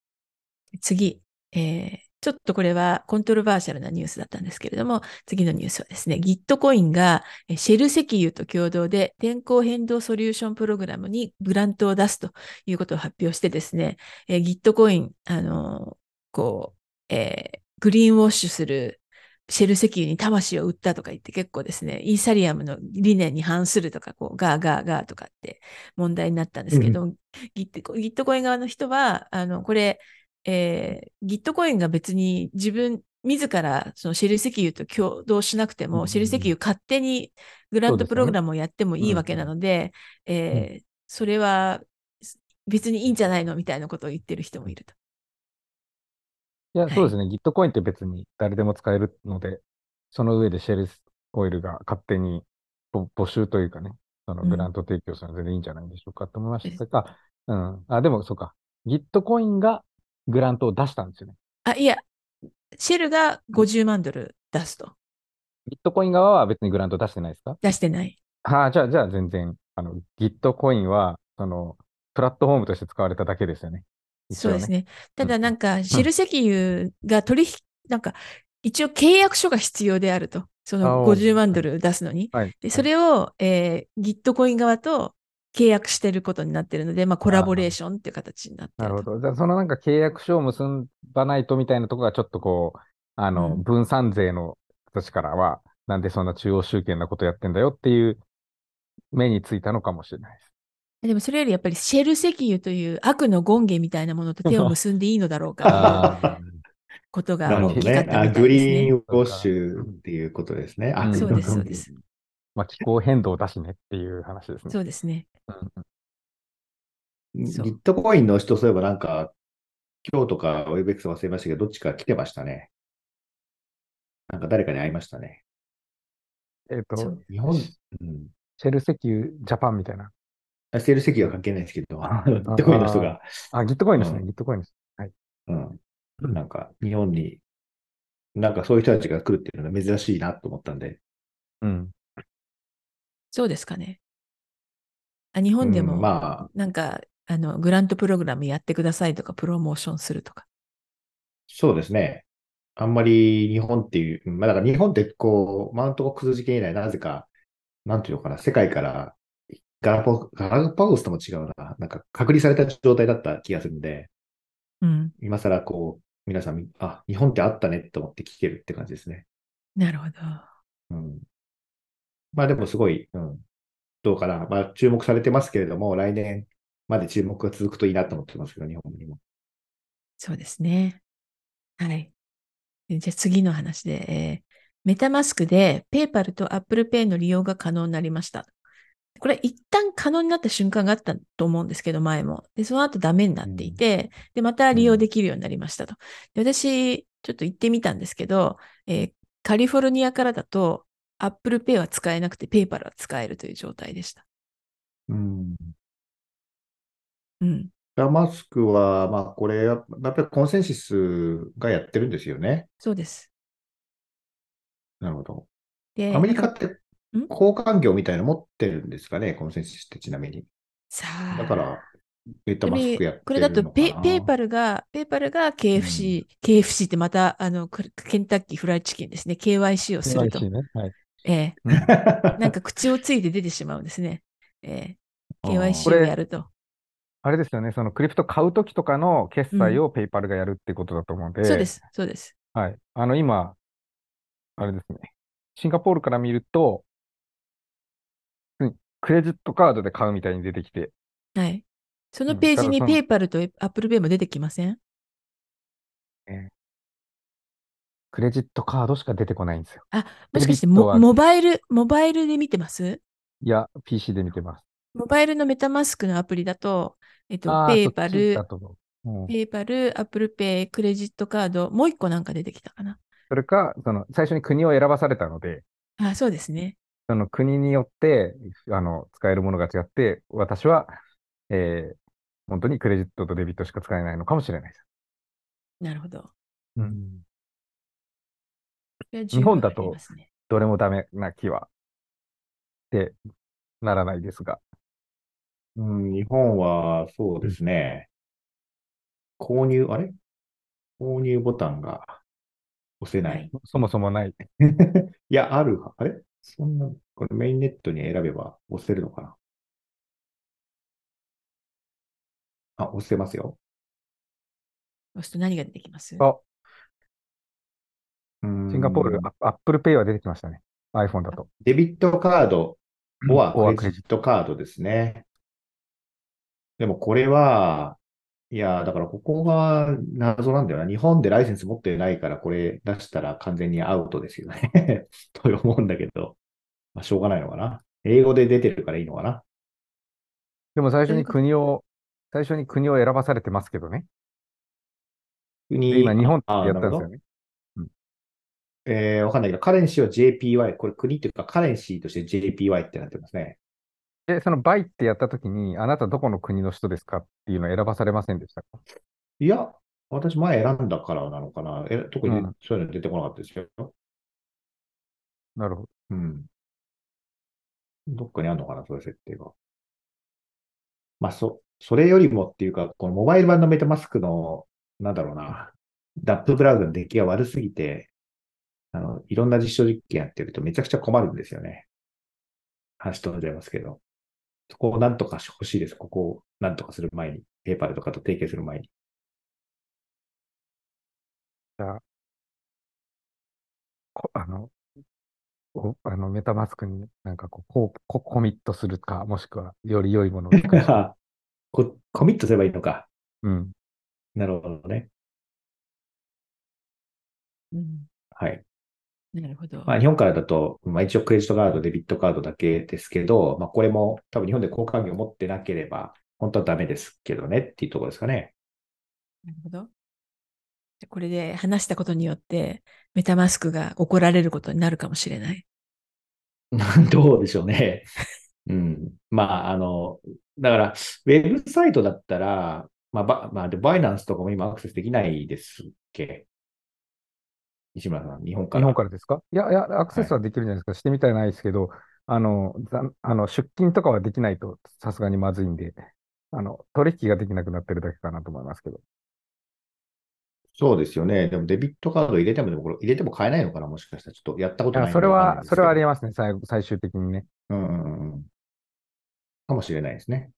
次、えー、ちょっとこれはコントロバーシャルなニュースだったんですけれども、次のニュースはですね、ギットコインがシェル石油と共同で天候変動ソリューションプログラムにグラントを出すということを発表してですね、えギットコイン、あの、こう、えー、グリーンウォッシュするシェル石油に魂を売ったとか言って結構ですね、イーサリアムの理念に反するとか、こう、ガーガーガーとかって問題になったんですけど、ギット、ギットコイン側の人は、あの、これ、えー、ギットコインが別に自分、自らそのシェル石油と共同しなくても、うん、シェル石油勝手にグラントプログラムをやってもいいわけなので、でね、えー、それは別にいいんじゃないのみたいなことを言ってる人もいると。いや、そうですね。ギットコインって別に誰でも使えるので、その上でシェルオイルが勝手に募集というかね、そのグラント提供するの全然いいんじゃないでしょうかと思いましたが、うん、うん。あ、でもそうか。ギットコインがグラントを出したんですよね。あ、いや、シェルが50万ドル出すと。ギットコイン側は別にグラント出してないですか？出してない。ああ、じゃあ、じゃあ全然、あの、ギットコインは、その、プラットフォームとして使われただけですよね。ねそうですね。ただなんか、シェル石油が取引、なんか、一応契約書が必要であると。その50万ドル出すのに。はい、でそれを、えー、ギットコイン側と契約してることになってるので、まあ、コラボレーションっていう形になってる。なるほど。じゃあ、そのなんか契約書を結ばないとみたいなところがちょっとこう、あの、うん、分散税の形からは、なんでそんな中央集権なことやってんだよっていう目についたのかもしれないです。でもそれよりやっぱりシェル石油という悪の権限みたいなものと手を結んでいいのだろうか。ことが大きかったみたいですね。ねグリーンウォッシュっていうことですね。あ、そうです、そうです。まあ、気候変動だしねっていう話ですね。そうですね。ギットコインの人、そういえばなんか、今日とか WebX 忘れましたけど、どっちか来てましたね。なんか誰かに会いましたね。えっ、ー、と、日本、うん、シェル石油ジャパンみたいな。シェル石油は関係ないですけど、ギットコインの人が。あ、ギットコインですね、うん、ギットコインです。はい。うん。なんか、日本に、なんかそういう人たちが来るっていうのが珍しいなと思ったんで。うん。そうですかね。あ日本でも、まあ、なんか、あの、グラントプログラムやってくださいとか、プロモーションするとか。そうですね。あんまり日本っていう、まあだから日本ってこう、マウントを崩事件以来、なぜか、なんていうのかな、世界からガラポガラパゴスとも違うな、なんか隔離された状態だった気がするんで、うん、今更こう、皆さん、あ、日本ってあったねと思って聞けるって感じですね。なるほど。うん。まあでもすごい、うん。どうかな。まあ注目されてますけれども、来年まで注目が続くといいなと思ってますけど、日本にも。そうですね。はい。じゃあ次の話で、えー、メタマスクでペイパルとアップルペイの利用が可能になりました。これ一旦可能になった瞬間があったと思うんですけど、前も。で、その後ダメになっていて、で、また利用できるようになりましたと。で私、ちょっと行ってみたんですけど、えー、カリフォルニアからだと、Apple Pay は使えなくて、PayPal は使えるという状態でした。うん。うん。マスクは、まあ、これ、やっぱりコンセンシスがやってるんですよね。そうです。なるほど。で、アメリカって交換業みたいなの持ってるんですかね、コンセンシスってちなみに。さあ。だから、メタマスクやってこれだとペ、ペーパルが、ペーパルが KFC、うん、KFC ってまた、あの、ケンタッキーフライチキンですね。KYC をすると。ねはい、ええ なんか口をついて出てしまうんですね。ええ KYC をやると。あれですよね、そのクリプト買うときとかの決済をペイパルがやるってことだと思うんで、うん、そうです、そうです。はい。あの、今、あれですね、シンガポールから見ると、クレジットカードで買うみたいに出てきて。はい。そのページにペイパルとアップルペイも出てきません、えー、クレジットカードしか出てこないんですよ。あ、もしかしてモモバイル、モバイルで見てます？いや、PC で見てます。モバイルのメタマスクのアプリだと、えっと、ペイパル、うん、ペイパル、アップルペイ、クレジットカード、もう一個なんか出てきたかな？それか、その、最初に国を選ばされたので、あ、そうですね。その国によって、あの、使えるものが違って、私は、えー、本当にクレジットとデビットしか使えないのかもしれないです。なるほど。うん。日本だと、どれもダメな気は、ってならないですが。うん、日本はそうですね。購入、あれ？購入ボタンが押せない。そもそもない。いや、ある。あれ？そんな、これメインネットに選べば押せるのかな？あ、押せますよ。押すと何が出てきます？あ、シンガポール、アップルペイは出てきましたね。iPhone だと。デビットカードはクレジットカードですね。でもこれは、いや、だからここが謎なんだよな。日本でライセンス持ってないからこれ出したら完全にアウトですよね と思うんだけど、まあ、しょうがないのかな。英語で出てるからいいのかな。でも最初に国を、最初に国を選ばされてますけどね。国、今日本ってやったんですよね。えー、わかんないけど、カレンシーは JPY、これ国っていうかカレンシーとして JPY ってなってますね。え、そのバイってやったときに、あなたどこの国の人ですかっていうのを選ばされませんでしたか？いや、私前選んだからなのかな。え特にそういうの出てこなかったですよ。うん、なるほど。うん。どっかにあるのかな、そういう設定が。まあ、そ、それよりもっていうか、このモバイル版のメタマスクの、なんだろうな、ダップブラウザの出来が悪すぎて、あの、いろんな実証実験やってるとめちゃくちゃ困るんですよね。話飛んじゃいますけど。そこをなんとかしてほしいです。ここをなんとかする前に。ペーパーとかと提携する前に。じゃあ、あの、あのメタマスクになんかこうコココミットするか、もしくはより良いものを作るココミットすればいいのか。うん。なるほどね。うん、はい。なるほど。まあ、日本からだと、まあ、一応クレジットカード、デビットカードだけですけど、まあ、これも多分日本で交換業を持ってなければ、本当はダメですけどねっていうところですかね。なるほど。これで話したことによって、メタマスクが怒られることになるかもしれない。どうでしょうね。うん。まあ、あの、だから、ウェブサイトだったら、まあ、ばまあ、バイナンスとかも今アクセスできないですっけ西村さん、日本から。日本からですか？いや、いや、アクセスはできるんじゃないですか。はい、してみたいないですけど、あの、あの出勤とかはできないとさすがにまずいんで、あの、取引ができなくなってるだけかなと思いますけど。そうですよね。でもデビットカード入れても、でもこれ入れても買えないのかな？もしかしたら。ちょっとやったことないそれは、それはありますね。最最終的にね。うんうんうん。かもしれないですね。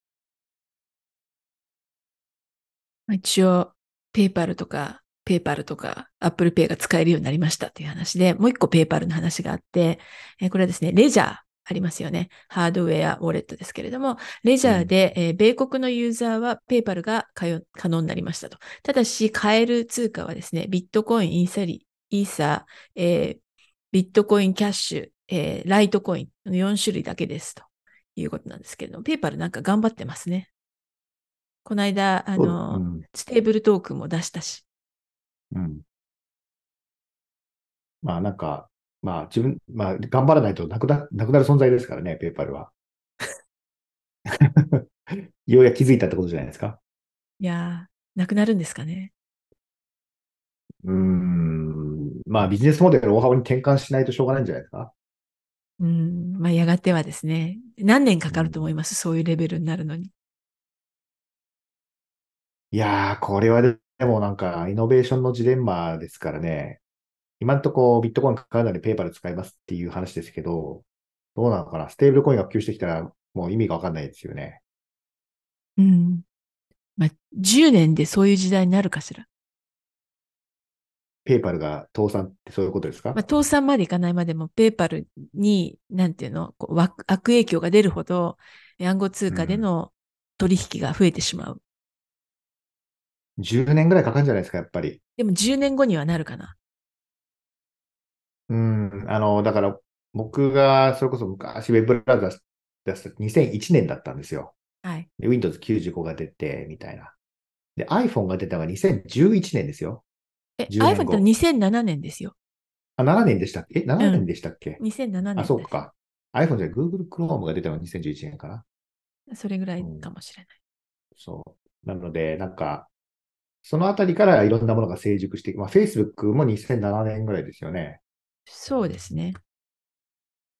一応、ペーパルとかペーパルとか Apple Pay が使えるようになりましたという話で、もう一個ペーパルの話があって、えこれはですね、レジャーありますよね。ハードウェアウォレットですけれども、レジャーで、うん、えー、米国のユーザーはペーパルが可能になりましたと。ただし、買える通貨はですね、ビットコイン、イーサリ、イーサえー、ビットコインキャッシュ、えー、ライトコインの4種類だけですということなんですけれども、ペイパルなんか頑張ってますね。この間、あの、うん、ステーブルトークンも出したし。うん。まあなんか、まあ自分、まあ頑張らないとなくななくなる存在ですからね、ペイパルは。ようやく気づいたってことじゃないですか？いやー、なくなるんですかね。うーん、まあビジネスモデルを大幅に転換しないとしょうがないんじゃないですか？うん、まあやがてはですね、何年かかると思います、そういうレベルになるのに。いやー、これはででもなんか、イノベーションのジレンマですからね、今んとこビットコイン買うのにペーパル使いますっていう話ですけど、どうなのかな？ステーブルコインが普及してきたらもう意味がわかんないですよね。うん。まあ、10年でそういう時代になるかしら。ペーパルが倒産ってそういうことですか？まあ、倒産までいかないまでも、ペーパルに、なんていうの、こう悪影響が出るほど、暗号通貨での取引が増えてしまう。10年ぐらいかかるんじゃないですか、やっぱり。でも10年後にはなるかな。うん、あの、だから僕がそれこそ昔 Web ブラウザ出した2001年だったんですよ。はい。Windows 95が出て、みたいな。で、iPhone が出たのが2011年ですよ。え、iPhone って2007年ですよ。あ、7年でしたっけ？え、7年でしたっけ、うん、?2007 年。あ、そうか。iPhone じゃ Google Chrome が出たのが2011年かな。それぐらいかもしれない。うん、そう。なので、なんか、そのあたりからいろんなものが成熟していく。まあ、Facebook も2007年ぐらいですよね。そうですね。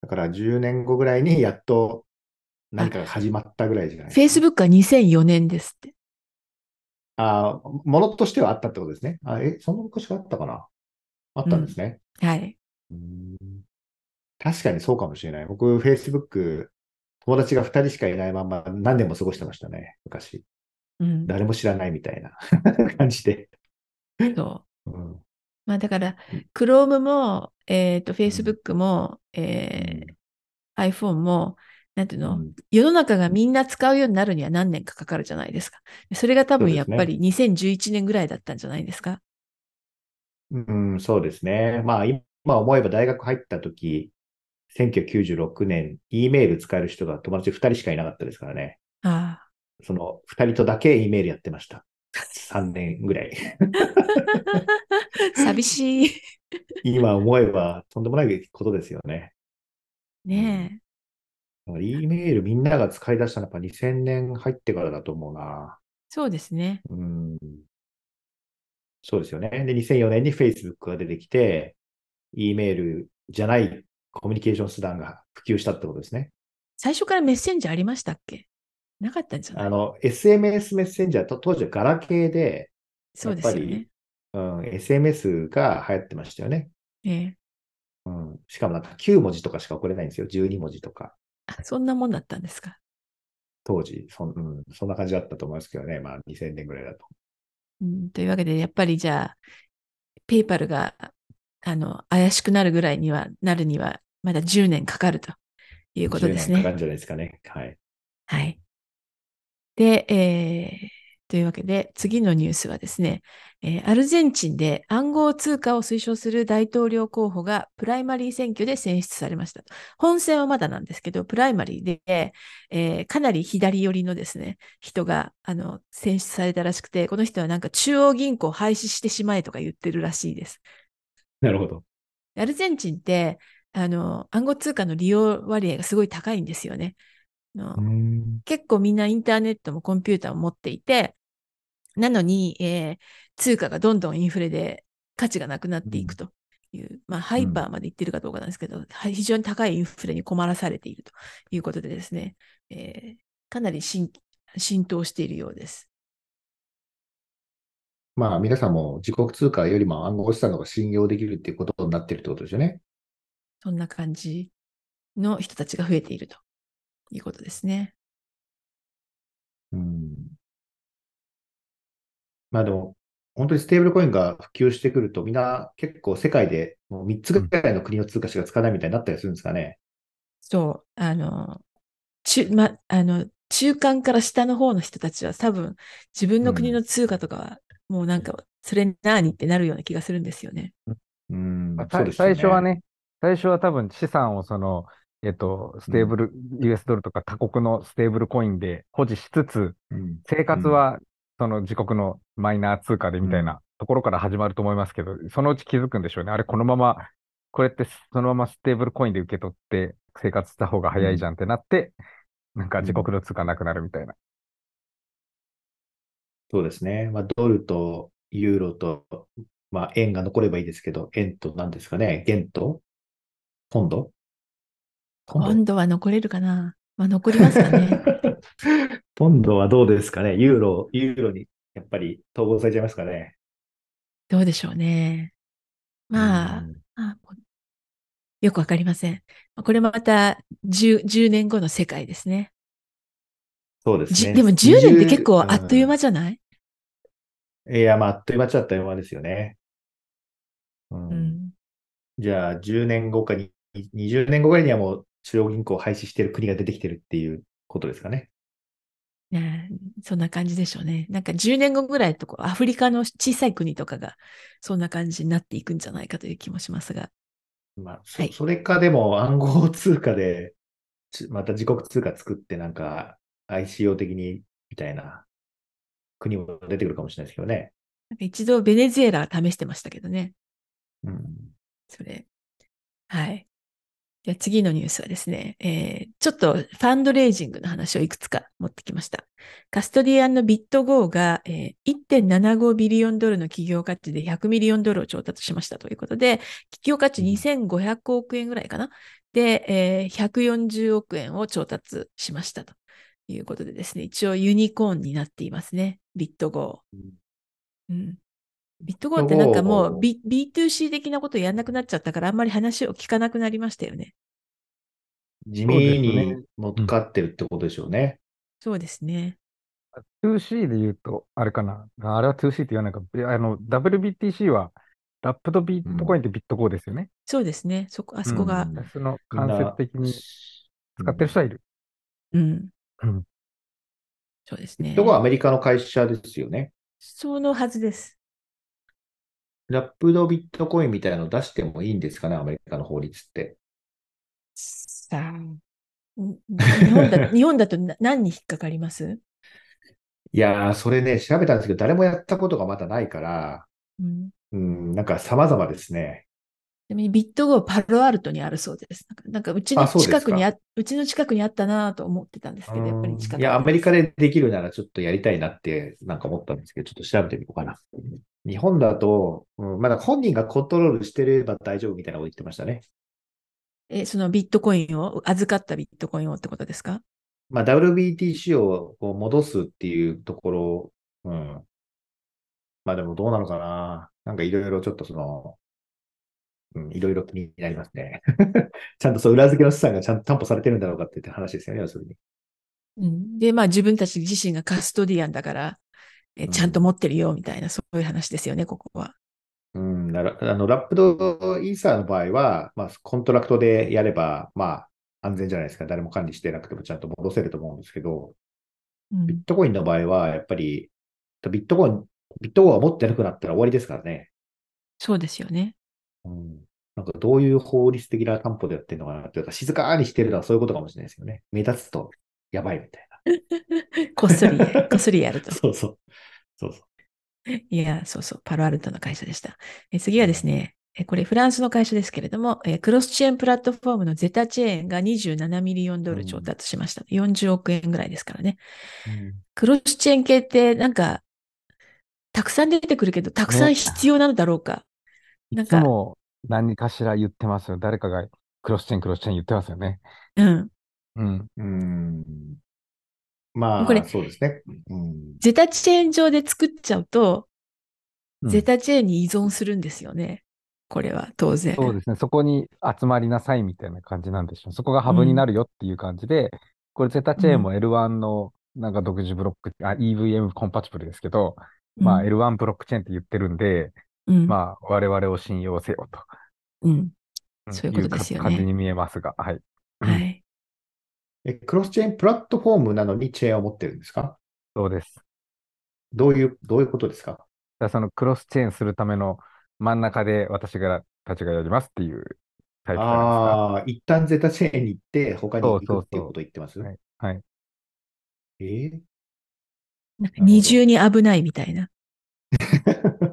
だから10年後ぐらいにやっと何かが始まったぐらいじゃないですか。Facebook は2004年ですって。ああ、ものとしてはあったってことですね。あえ、そんな昔があったかな？あったんですね。うん、はい。確かにそうかもしれない。僕、Facebook、友達が2人しかいないまま何年も過ごしてましたね、昔。うん、誰も知らないみたいな 感じで。そう。うんまあだから、Chrome も、えっ、と、Facebook も、えー iPhone も、なんていうの、うん世の中がみんな使うようになるには何年かかかるじゃないですか。それが多分やっぱり2011年ぐらいだったんじゃないですか。うん、そうですね。まあ、今思えば大学入った時、1996年、E メール使える人が友達2人しかいなかったですからね。あその2人とだけ E メールやってました。3年ぐらい。あ、寂しい。今思えばとんでもないことですよね。ねえ。E メールみんなが使い出したのはやっぱ2000年入ってからだと思うな。そうですね。うん。そうですよね。で、2004年に Facebook が出てきて、E メールじゃないコミュニケーション手段が普及したってことですね。最初からメッセンジャーありましたっけ？なかったんじゃない？あの、SMS メッセンジャーと当時はガラケーで、そうですよねやっぱり。うん、SMS が流行ってましたよね。ええうん。しかもなんか9文字とかしか送れないんですよ。12文字とか。あそんなもんだったんですか？当時、そん,、うん、そんな感じだったと思いますけどね。まあ2000年ぐらいだと。うん、というわけで、やっぱりじゃあ、ペイパルが、あの、怪しくなるぐらいには、なるには、まだ10年かかるということです10年かかるね。んじゃないですかね。はい。はい。で、えーというわけで、次のニュースはですね、えーアルゼンチンで暗号通貨を推奨する大統領候補がプライマリー選挙で選出されました。本選はまだなんですけど、プライマリーで、えーかなり左寄りのですね、人があの選出されたらしくて、この人はなんか中央銀行を廃止してしまえとか言ってるらしいです。なるほど。アルゼンチンって、あの、暗号通貨の利用割合がすごい高いんですよね。結構みんなインターネットもコンピューターも持っていて、なのに、えー通貨がどんどんインフレで価値がなくなっていくという、まあ、ハイパーまでいってるかどうかなんですけど、はい非常に高いインフレに困らされているということでですね、えーかなり浸浸透しているようです。まあ皆さんも自国通貨よりも暗号資産の方が信用できるっていうことになってるってことですよね。そんな感じの人たちが増えているということですね。うん。まあでも、本当にステーブルコインが普及してくると、みんな結構世界でもう3つぐらいの国の通貨しか使わないみたいになったりするんですかね。そう、あの、中、ま、あの、中間から下の方の人たちは多分自分の国の通貨とかはもうなんか、それ何ってなるような気がするんですよね。うんまあ、そうですよね最初はね、最初は多分資産をその、えっと、ステーブル、US ドルとか他国のステーブルコインで保持しつつ、うん生活はその自国のマイナー通貨でみたいなところから始まると思いますけど、そのうち気づくんでしょうね。あれ、このまま、これってそのままステーブルコインで受け取って生活した方が早いじゃんってなって、なんか自国の通貨なくなるみたいな。そうですね。まあドルとユーロと、まあ円が残ればいいですけど、円と何ですかね。元と？ポンド？ポンド今度は残れるかな？まあ残りますかね。ポンドはどうですかね？ユーロ、ユーロにやっぱり統合されちゃいますかね？どうでしょうね。まあ、うんあよくわかりません。これまた 10, 10年後の世界ですね。そうですね。じでも10年って結構あっといううん間じゃない、いや、まあ、あっという間っちゃあっという間ですよね。うんうん、じゃあ、10年後かに、20年後ぐらいにはもう中央銀行を廃止している国が出てきてるっていうことですかね。ねそんな感じでしょうね。なんか10年後ぐらいとこアフリカの小さい国とかがそんな感じになっていくんじゃないかという気もしますが。まあ、そそれかでも暗号通貨で、また自国通貨作ってなんか ICO 的にみたいな国も出てくるかもしれないですけどね。なんか一度ベネズエラ試してましたけどね。うん。それ。はい。じゃあ次のニュースはですね、えーちょっとファンドレイジングの話をいくつか持ってきました。カストディアンのビットゴーが、えー1.75ビリオンドルの企業価値で100ミリオンドルを調達しましたということで、企業価値2500億円ぐらいかな？で、えー140億円を調達しましたということでですね、一応ユニコーンになっていますね、ビットゴー。うんビットゴーってなんかもう B B2C 的なことやんなくなっちゃったからあんまり話を聞かなくなりましたよね。地そうです味にね乗っかってるってことでしょうね。そうですね。2C で言うと、あれかな。あれは 2C って言わないか。あの、WBTC はラップとビットコインってビットコーですよね。そうですね。そこ、あそこが、うんその間接的に使ってる人はいる。うん、うん。そうですね。どこはアメリカの会社ですよね。そのはずです。ラップドビットコインみたいなの出してもいいんですかね、アメリカの法律って。さあ、ん日本だ 日本だとな何に引っかかります？いやー、それね、調べたんですけど、誰もやったことがまだないから、うんうん、なんか様々ですね。ちなみにビットゴーパロアルトにあるそうです。なんか、うちの近くにあ、うちの近くにあったなと思ってたんですけど、やっぱり近くいや、アメリカでできるならちょっとやりたいなってなんか思ったんですけど、ちょっと調べてみようかな。日本だと、うん、まだ本人がコントロールしてれば大丈夫みたいなこと言ってましたね。え、そのビットコインを、預かったビットコインをってことですか？まあ、WBTC をこう戻すっていうところ、うん。まあでもどうなのかな。なんかいろいろちょっとその、うん、いろいろ気になりますね。ちゃんとそう裏付けの資産がちゃんと担保されてるんだろうかって言って話ですよね、要するに。うん。で、まあ自分たち自身がカストディアンだから、えちゃんと持ってるよみたいな、そういう話ですよね、ここは。うん、あの、ラップドイーサーの場合は、まあ、コントラクトでやれば、まあ、安全じゃないですか。誰も管理してなくてもちゃんと戻せると思うんですけど、うんビットコインの場合は、やっぱり、ビットコイン、ビットコインを持ってなくなったら終わりですからね。そうですよね。うん。なんかどういう法律的な担保でやってるのかなっていうか、静かにしてるのはそういうことかもしれないですよね。目立つとやばいみたい こっそり、こっそりやるとな。そうそう。そうそう。いや、そうそう、パロアルトの会社でした。え次はですね、えこれフランスの会社ですけれども、えクロスチェーンプラットフォームのゼタチェーンが27ミリオンドル調達しました。40億円ぐらいですからね。クロスチェーン系ってなんか、たくさん出てくるけど、たくさん必要なのだろうか。なんいつか、も何かしら言ってますよ。誰かがクロスチェーン、クロスチェーン言ってますよね。うん。うん。うん。まこれあ、そうですね。うん。ゼタチェーン上で作っちゃうと、うんゼタチェーンに依存するんですよね。これは当然。そうですね。そこに集まりなさいみたいな感じなんでしょう。そこがハブになるよっていう感じで、これゼタチェーンも L1 のなんか独自ブロック、あ、EVM コンパチブルですけど、まあうん L1 ブロックチェーンって言ってるんで、うん。まあ我々を信用せよと。うん。んそういうことですよねか感じに見えますが、はい。はい。え、クロスチェーンプラットフォームなのにチェーンを持ってるんですか？そうです。どういう、どういうことですか？だそのクロスチェーンするための真ん中で私がたちがやりますっていうタイプああ、一旦ゼタチェーンに行って、他に行くっていうことを言ってます？はい。はい。えー？なんか二重に危ないみたいな。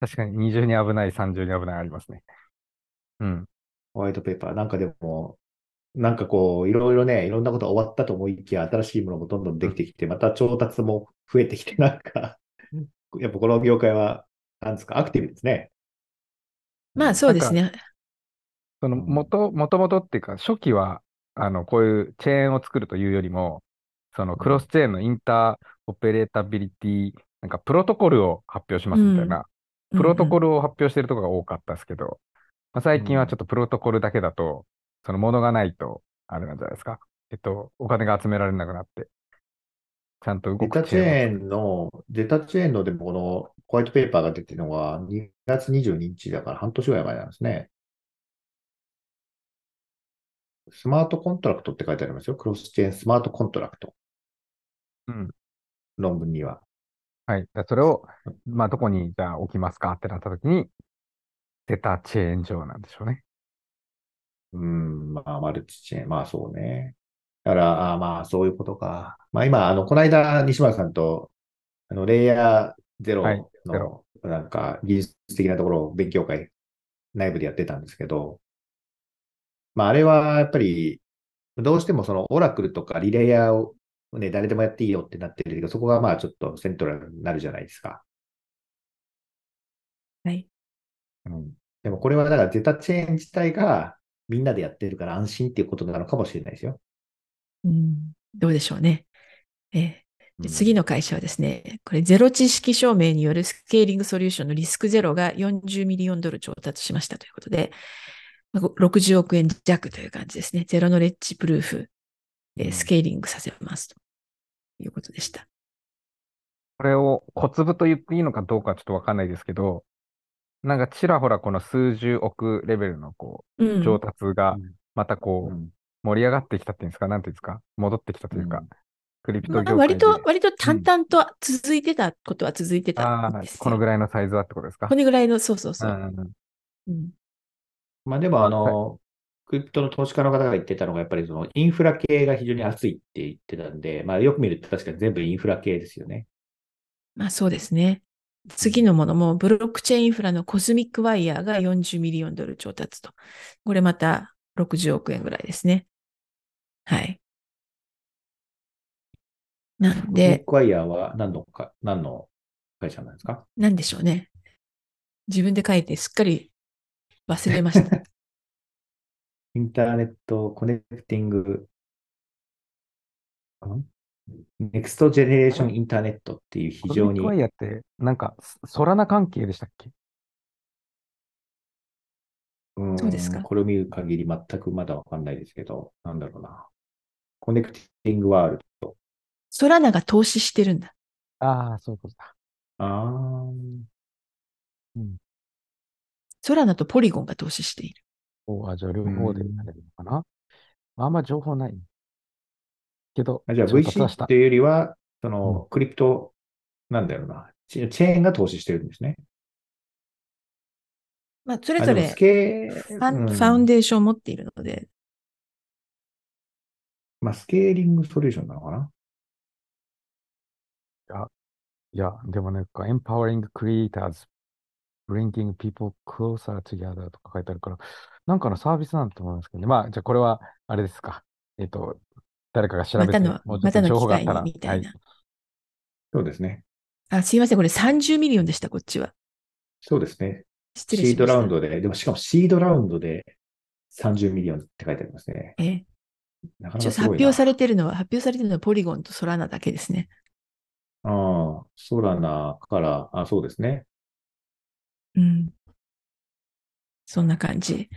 確かに二重に危ない、三重に危ないありますね。うん。ホワイトペーパー。なんかでも、なんかこう、いろいろね、いろんなこと終わったと思いきや、新しいものもどんどんできてきて、また調達も増えてきて、なんか、やっぱこの業界は、なんですか、アクティブですね。まあそうですね。その、もと、もともとっていうか、初期は、あの、こういうチェーンを作るというよりも、そのクロスチェーンのインターオペレータビリティ、なんかプロトコルを発表しますみたいな、プロトコル。ルを発表しているところが多かったですけど、まあ、最近はちょっとプロトコルだけだと、そのものがないと、あれなんじゃないですか？えっと、お金が集められなくなって、ちゃんと動ゼくタチェーンの、ゼタチェーンのでもこのホワイトペーパーが出てるのは2月22日だから半年ぐらい前なんですね。スマートコントラクトって書いてありますよ。クロスチェーンスマートコントラクト。うん。論文には。はい。だそれを、まあ、どこに、じゃあ置きますかってなったときに、ゼタチェーン上なんでしょうね。うん、まあ、マルチチェーン。まあ、そうね。だから、あまあ、そういうことか。まあ、今、あの、この間、西村さんと、あの、レイヤーゼロのロ、なんか、技術的なところを勉強会内部でやってたんですけど、まあ、あれは、やっぱり、どうしてもその、オラクルとかリレイヤーをね、誰でもやっていいよってなってるけど、そこがまあ、ちょっとセントラルになるじゃないですか。はい。うん。でも、これはだから、ゼタチェーン自体が、みんなでやってるから安心っていうことなのかもしれないですよ。うん、どうでしょうね。えー次の会社はですね、これゼロ知識証明によるスケーリングソリューションのリスクゼロが40ミリオンドル調達しましたということで、まあ60億円弱という感じですね。ゼロノレッジプルーフ、えスケーリングさせますということでした。これを小粒と言っていいのかどうかちょっとわかんないですけど、なんかちらほらこの数十億レベルのこう、うん調達がうんまたこう、うん盛り上がってきたっていうんですか、なんていうんですか、戻ってきたというか、うんクリプトまあ、業界で。割と、割と淡々と続いてたことは続いてたああんですよ。このぐらいのサイズはってことですか？こ。のぐらいの、そうそうそうう。んうんうんうんまあでも、あの、クリプトの投資家の方が言ってたのが、やっぱりそのインフラ系が非常に熱いって言ってたんで、まあよく見ると確かに全部インフラ系ですよね。まあそうですね。次のものも、ブロックチェーンインフラのコスミックワイヤーが40ミリオンドル調達と。これまた60億円ぐらいですね。はい。なんコスミッで、クワイヤーは何のか、何の会社なんですか？なんでしょうね。自分で書いてすっかり忘れました。インターネットコネクティング、んネクストジェネレーションインターネットっていう非常にコックワイヤーって、なんか、ソラナ関係でしたっけ？うんそうですかこれを見る限り全くまだわかんないですけど、なんだろうな。コネクティングワールド。ソラナが投資してるんだ。ああ、そういうことだ。あーソラナとポリゴンが投資している。おあ、じゃあ両方でやれるのかな。あんま情報ない。けど、あじゃあ調達は VC した。っていうよりは、そのクリプト、なんだろうな。チチェーンが投資してるんですね。まあ、それぞれあでもスケファン,、うん。ファウンデーションを持っているので、まあ、スケーリングソリューションなのかな。いや、でもなんか、empowering creators, bringing people closer together とか書いてあるから、なんかのサービスなんだと思いますけどね。まあ、じゃあこれは、あれですか。えっと、誰かが調べて、またのもうちょっと情報があったら、またの機会にみたいなはい。そうですね。あ、すいません、これ30ミリオンでした、こっちは。そうですね。失礼しました。シードラウンドで、でもしかもシードラウンドで30ミリオンって書いてありますね。ええなかなかすごいな。発表されてるのは、発表されてるのはポリゴンとソラナだけですね。ああ、ソラナから、あ、そうですね。うん。そんな感じ。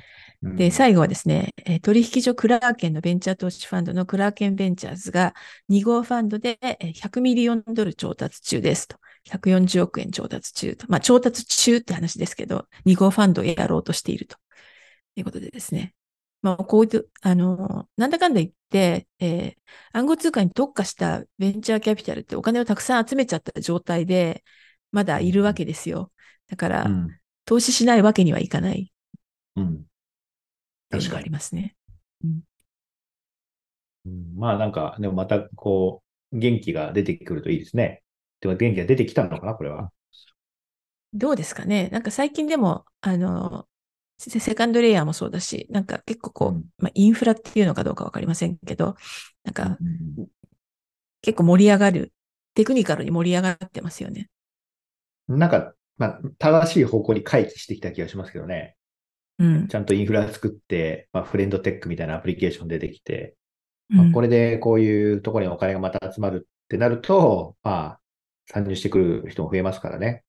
うんで、最後はですね、えー取引所クラーケンのベンチャー投資ファンドのクラーケンベンチャーズが2号ファンドでえー100ミリオンドル調達中ですと。140億円調達中と。まあ、調達中って話ですけど、2号ファンドをやろうとしているということでですね。まあ、こういう、あの、なんだかんだ言って、えー暗号通貨に特化したベンチャーキャピタルってお金をたくさん集めちゃった状態で、まだいるわけですよ。だから、うん。投資しないわけにはいかないうん。っていうのがありますね。うんまあなんか、でもまたこう、元気が出てくるといいですね。でも元気が出てきたのかな、これは。どうですかねなんか最近でも、あの、セセカンドレイヤーもそうだし、なんか結構こう、うんまあ、インフラっていうのかどうかわかりませんけど、なんかうん結構盛り上がる、テクニカルに盛り上がってますよね。なんか、まあ、正しい方向に回帰してきた気がしますけどね。うん。ちゃんとインフラ作って、まあ、フレンドテックみたいなアプリケーション出てきて、うんまあこれでこういうところにお金がまた集まるってなると、まあ、参入してくる人も増えますからね。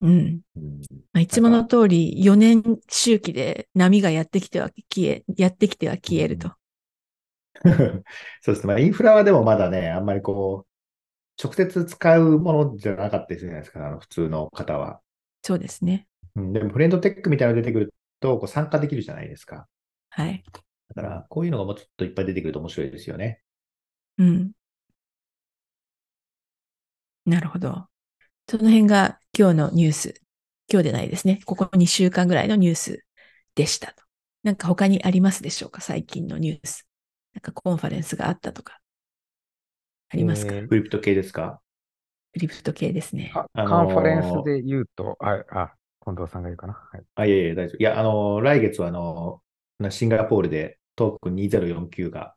うん。うんまあ、いつもの通り4年周期で波がやってきては消え、やってきては消えると。そうですね。まあ、インフラはでもまだね、あんまりこう、直接使うものじゃなかったりするじゃないですか、あの普通の方は。そうですね。うん、でも、フレンドテックみたいなのが出てくると、こう参加できるじゃないですか。はい。だから、こういうのがもうちょっといっぱい出てくると面白いですよね。うん。なるほど。その辺が今日のニュース。今日でないですね。ここ2週間ぐらいのニュースでしたと。なんか他にありますでしょうか？最近のニュース。なんかコンファレンスがあったとか。ありますか、えークリプト系ですか？クリプト系ですね。カあのーカンファレンスで言うと、あ、あ、近藤さんが言うかな？はい。あ、いえいえ、大丈夫。いや、あの、来月は、あの、シンガポールでトークン2049が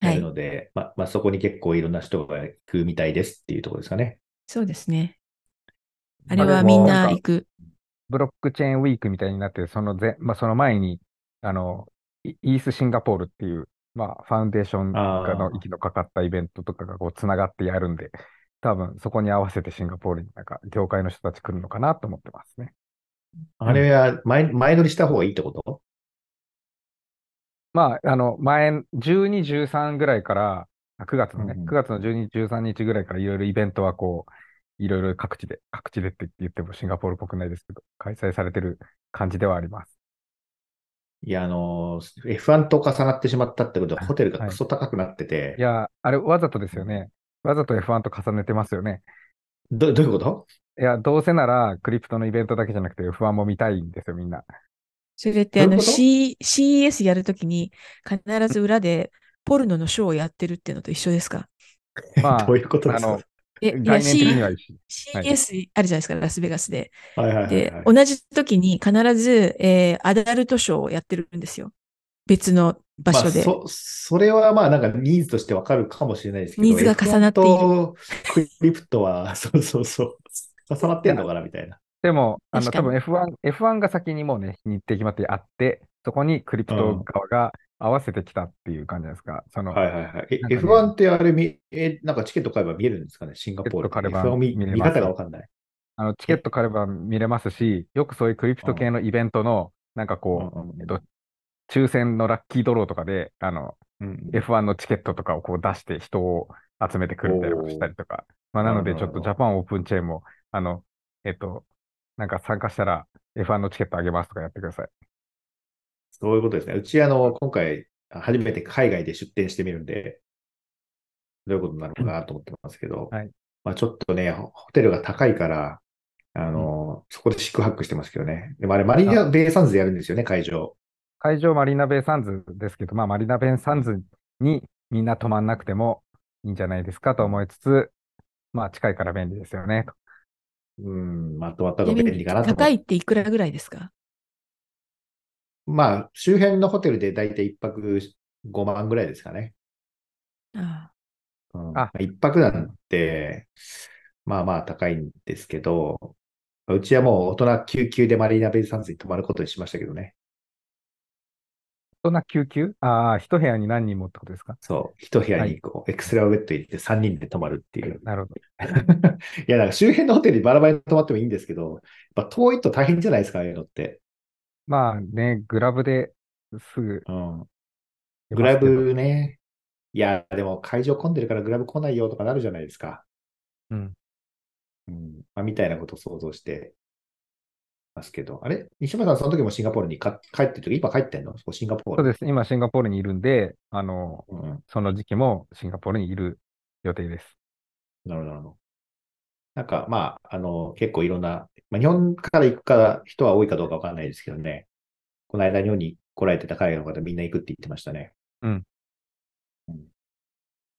やるので、ま、まあ、そこに結構いろんな人が行くみたいですっていうところですかね。そうですね。あれはみんな行く。ブロックチェーンウィークみたいになって、その前、まあ、その前に、あの、イイースシンガポールっていう、まあ、ファウンデーションがあーの息のかかったイベントとかがこう、つながってやるんで、多分そこに合わせてシンガポールになんか、業界の人たち来るのかなと思ってますね。あれは前、前乗りした方がいいってこと？まあ、あの、前、12、13ぐらいから、あ9月のね、うんうん9月の12、13日ぐらいからいろいろイベントはこう、いろいろ各地で、各地でって言ってもシンガポール国内ですけど、開催されてる感じではあります。いや、あの、F1 と重なってしまったってことで、ホテルがクソ高くなってて。いや、あれわざとですよね。わざと F1 と重ねてますよね。ど、どういうこと？いや、どうせなら、クリプトのイベントだけじゃなくて F1 も見たいんですよ、みんな。それって、あの、C、CES やるときに、必ず裏でポルノのショーをやってるっていうのと一緒ですか？まあ、どういうことですか？え、概念的には一緒。CS あるじゃないですか、ラスベガスで。はいはいはい、はい、で、同じ時に必ず、えー、アダルトショーをやってるんですよ。別の場所で。まあ、そ、それはまあなんかニーズとしてわかるかもしれないですけど。ニーズが重なっている。クリプトは、そうそうそう。重なってんのかなみたいな。でも、あの、多分 F1、F1 が先にもうね、日程決まってあって、そこにクリプト側が合わせてきたっていう感じですか？その、はいはいはい。え、ね、F1 ってあれみ、え、なんかチケット買えば見えるんですかね？シンガポール。チケット買えば F1 見見見方がわかんない。あの、チケット買えば見れますし、よくそういうクリプト系のイベントの、なんかこう、えっと、抽選のラッキードローとかで、あの、うん、F1 のチケットとかをこう出して人を集めてくれたりしたりとか。まあ、なので、ちょっとジャパンオープンチェーンも、あの、えっと、なんか参加したら F1 のチケットあげますとかやってください。そういうことですね。うち、あの、今回、初めて海外で出店してみるんで、どういうことになるのかなと思ってますけど、はい、まあちょっとね、ホテルが高いから、あの、うん、そこで宿泊してますけどね。でもあれ、マリーナベイサンズでやるんですよね、会場。会場マリーナベイサンズですけど、まあマリーナベイサンズにみんな泊まんなくてもいいんじゃないですかと思いつつ、まあ近いから便利ですよね。うん、まとまったら便利かなと。高いっていくらぐらいですか？まあ、周辺のホテルでだいたい1泊5万ぐらいですかね。ああ、うん、あ1泊なんて、まあまあ高いんですけど、うちはもう大人救急でマリーナベイサンズに泊まることにしましたけどね。大人救急？ああ、一部屋に何人もってことですか？そう、一部屋にこう、はい、エクストラベッド入れて3人で泊まるっていう。なるほど。いや、なんか周辺のホテルにバラバラに泊まってもいいんですけど、やっぱ遠いと大変じゃないですか、ああいうのって。まあね、グラブですぐ。うん。グラブね。いや、でも会場混んでるからグラブ来ないよとかなるじゃないですか。うん。うん。まあ、みたいなことを想像してますけど。あれ？西村さん、その時もシンガポールにか帰ってる時、今帰ってんの？シンガポール。そうです。今シンガポールにいるんで、あの、うん、その時期もシンガポールにいる予定です。なるほど、なんか、まあ、あの、結構いろんな、まあ、日本から行くか人は多いかどうかわかんないですけどね。この間日本に来られてた海外の方みんな行くって言ってましたね。うん。うん、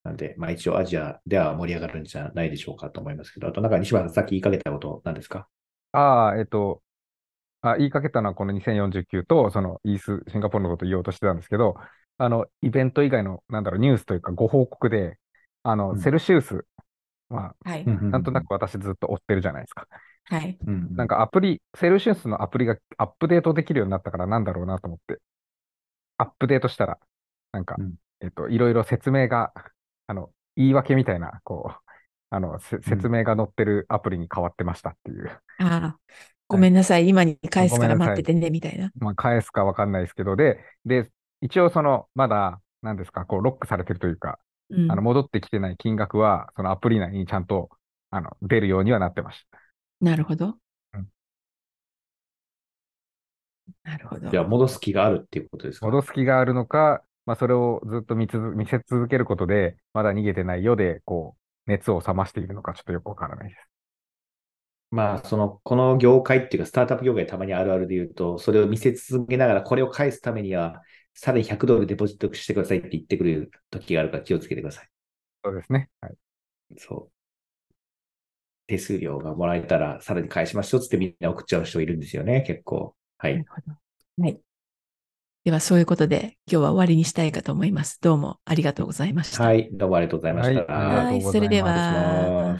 なんで、まあ一応アジアでは盛り上がるんじゃないでしょうかと思いますけど、あとなんか西村さんさっき言いかけたことなんですか？ああ、えっと、あ言いかけたのはこの2049と、そのイース、シンガポールのことを言おうとしてたんですけど、あの、イベント以外の、なんだろう、ニュースというかご報告で、あの、うんセルシウスは、はい。なんとなく私ずっと追ってるじゃないですか。はい。うん。なんかアプリ、セルシウスのアプリがアップデートできるようになったからなんだろうなと思って、アップデートしたら、なんか、うんえっと、いろいろ説明が、あの、言い訳みたいな、こう、あの、せ説明が載ってるアプリに変わってましたっていう。ああ、ごめんなさい。今に返すから待っててね、みたいな。まあ、返すかわかんないですけど、で、で、一応その、まだ、なんですか、こう、ロックされてるというか、うんあの、戻ってきてない金額は、そのアプリ内にちゃんと、あの、出るようにはなってました。なるほどうん。なるほど。じゃあ戻す気があるっていうことですか？戻す気があるのか、まあ、それをずっと見つ見せ続けることで、まだ逃げてないようで、こう、熱を冷ましているのか、ちょっとよくわからないです。まあ、その、この業界っていうか、スタートアップ業界たまにあるあるで言うと、それを見せ続けながら、これを返すためには、さらに100ドルデポジットしてくださいって言ってくる時があるから気をつけてください。そうですね。はい。そう。手数料がもらえたら、さらに返しましょうっつってみんな送っちゃう人いるんですよね、結構。はないる。ほど。はい。では、そういうことで、今日は終わりにしたいかと思います。どうもありがとうございました。はい。どうもありがとうございました。はいいそれでは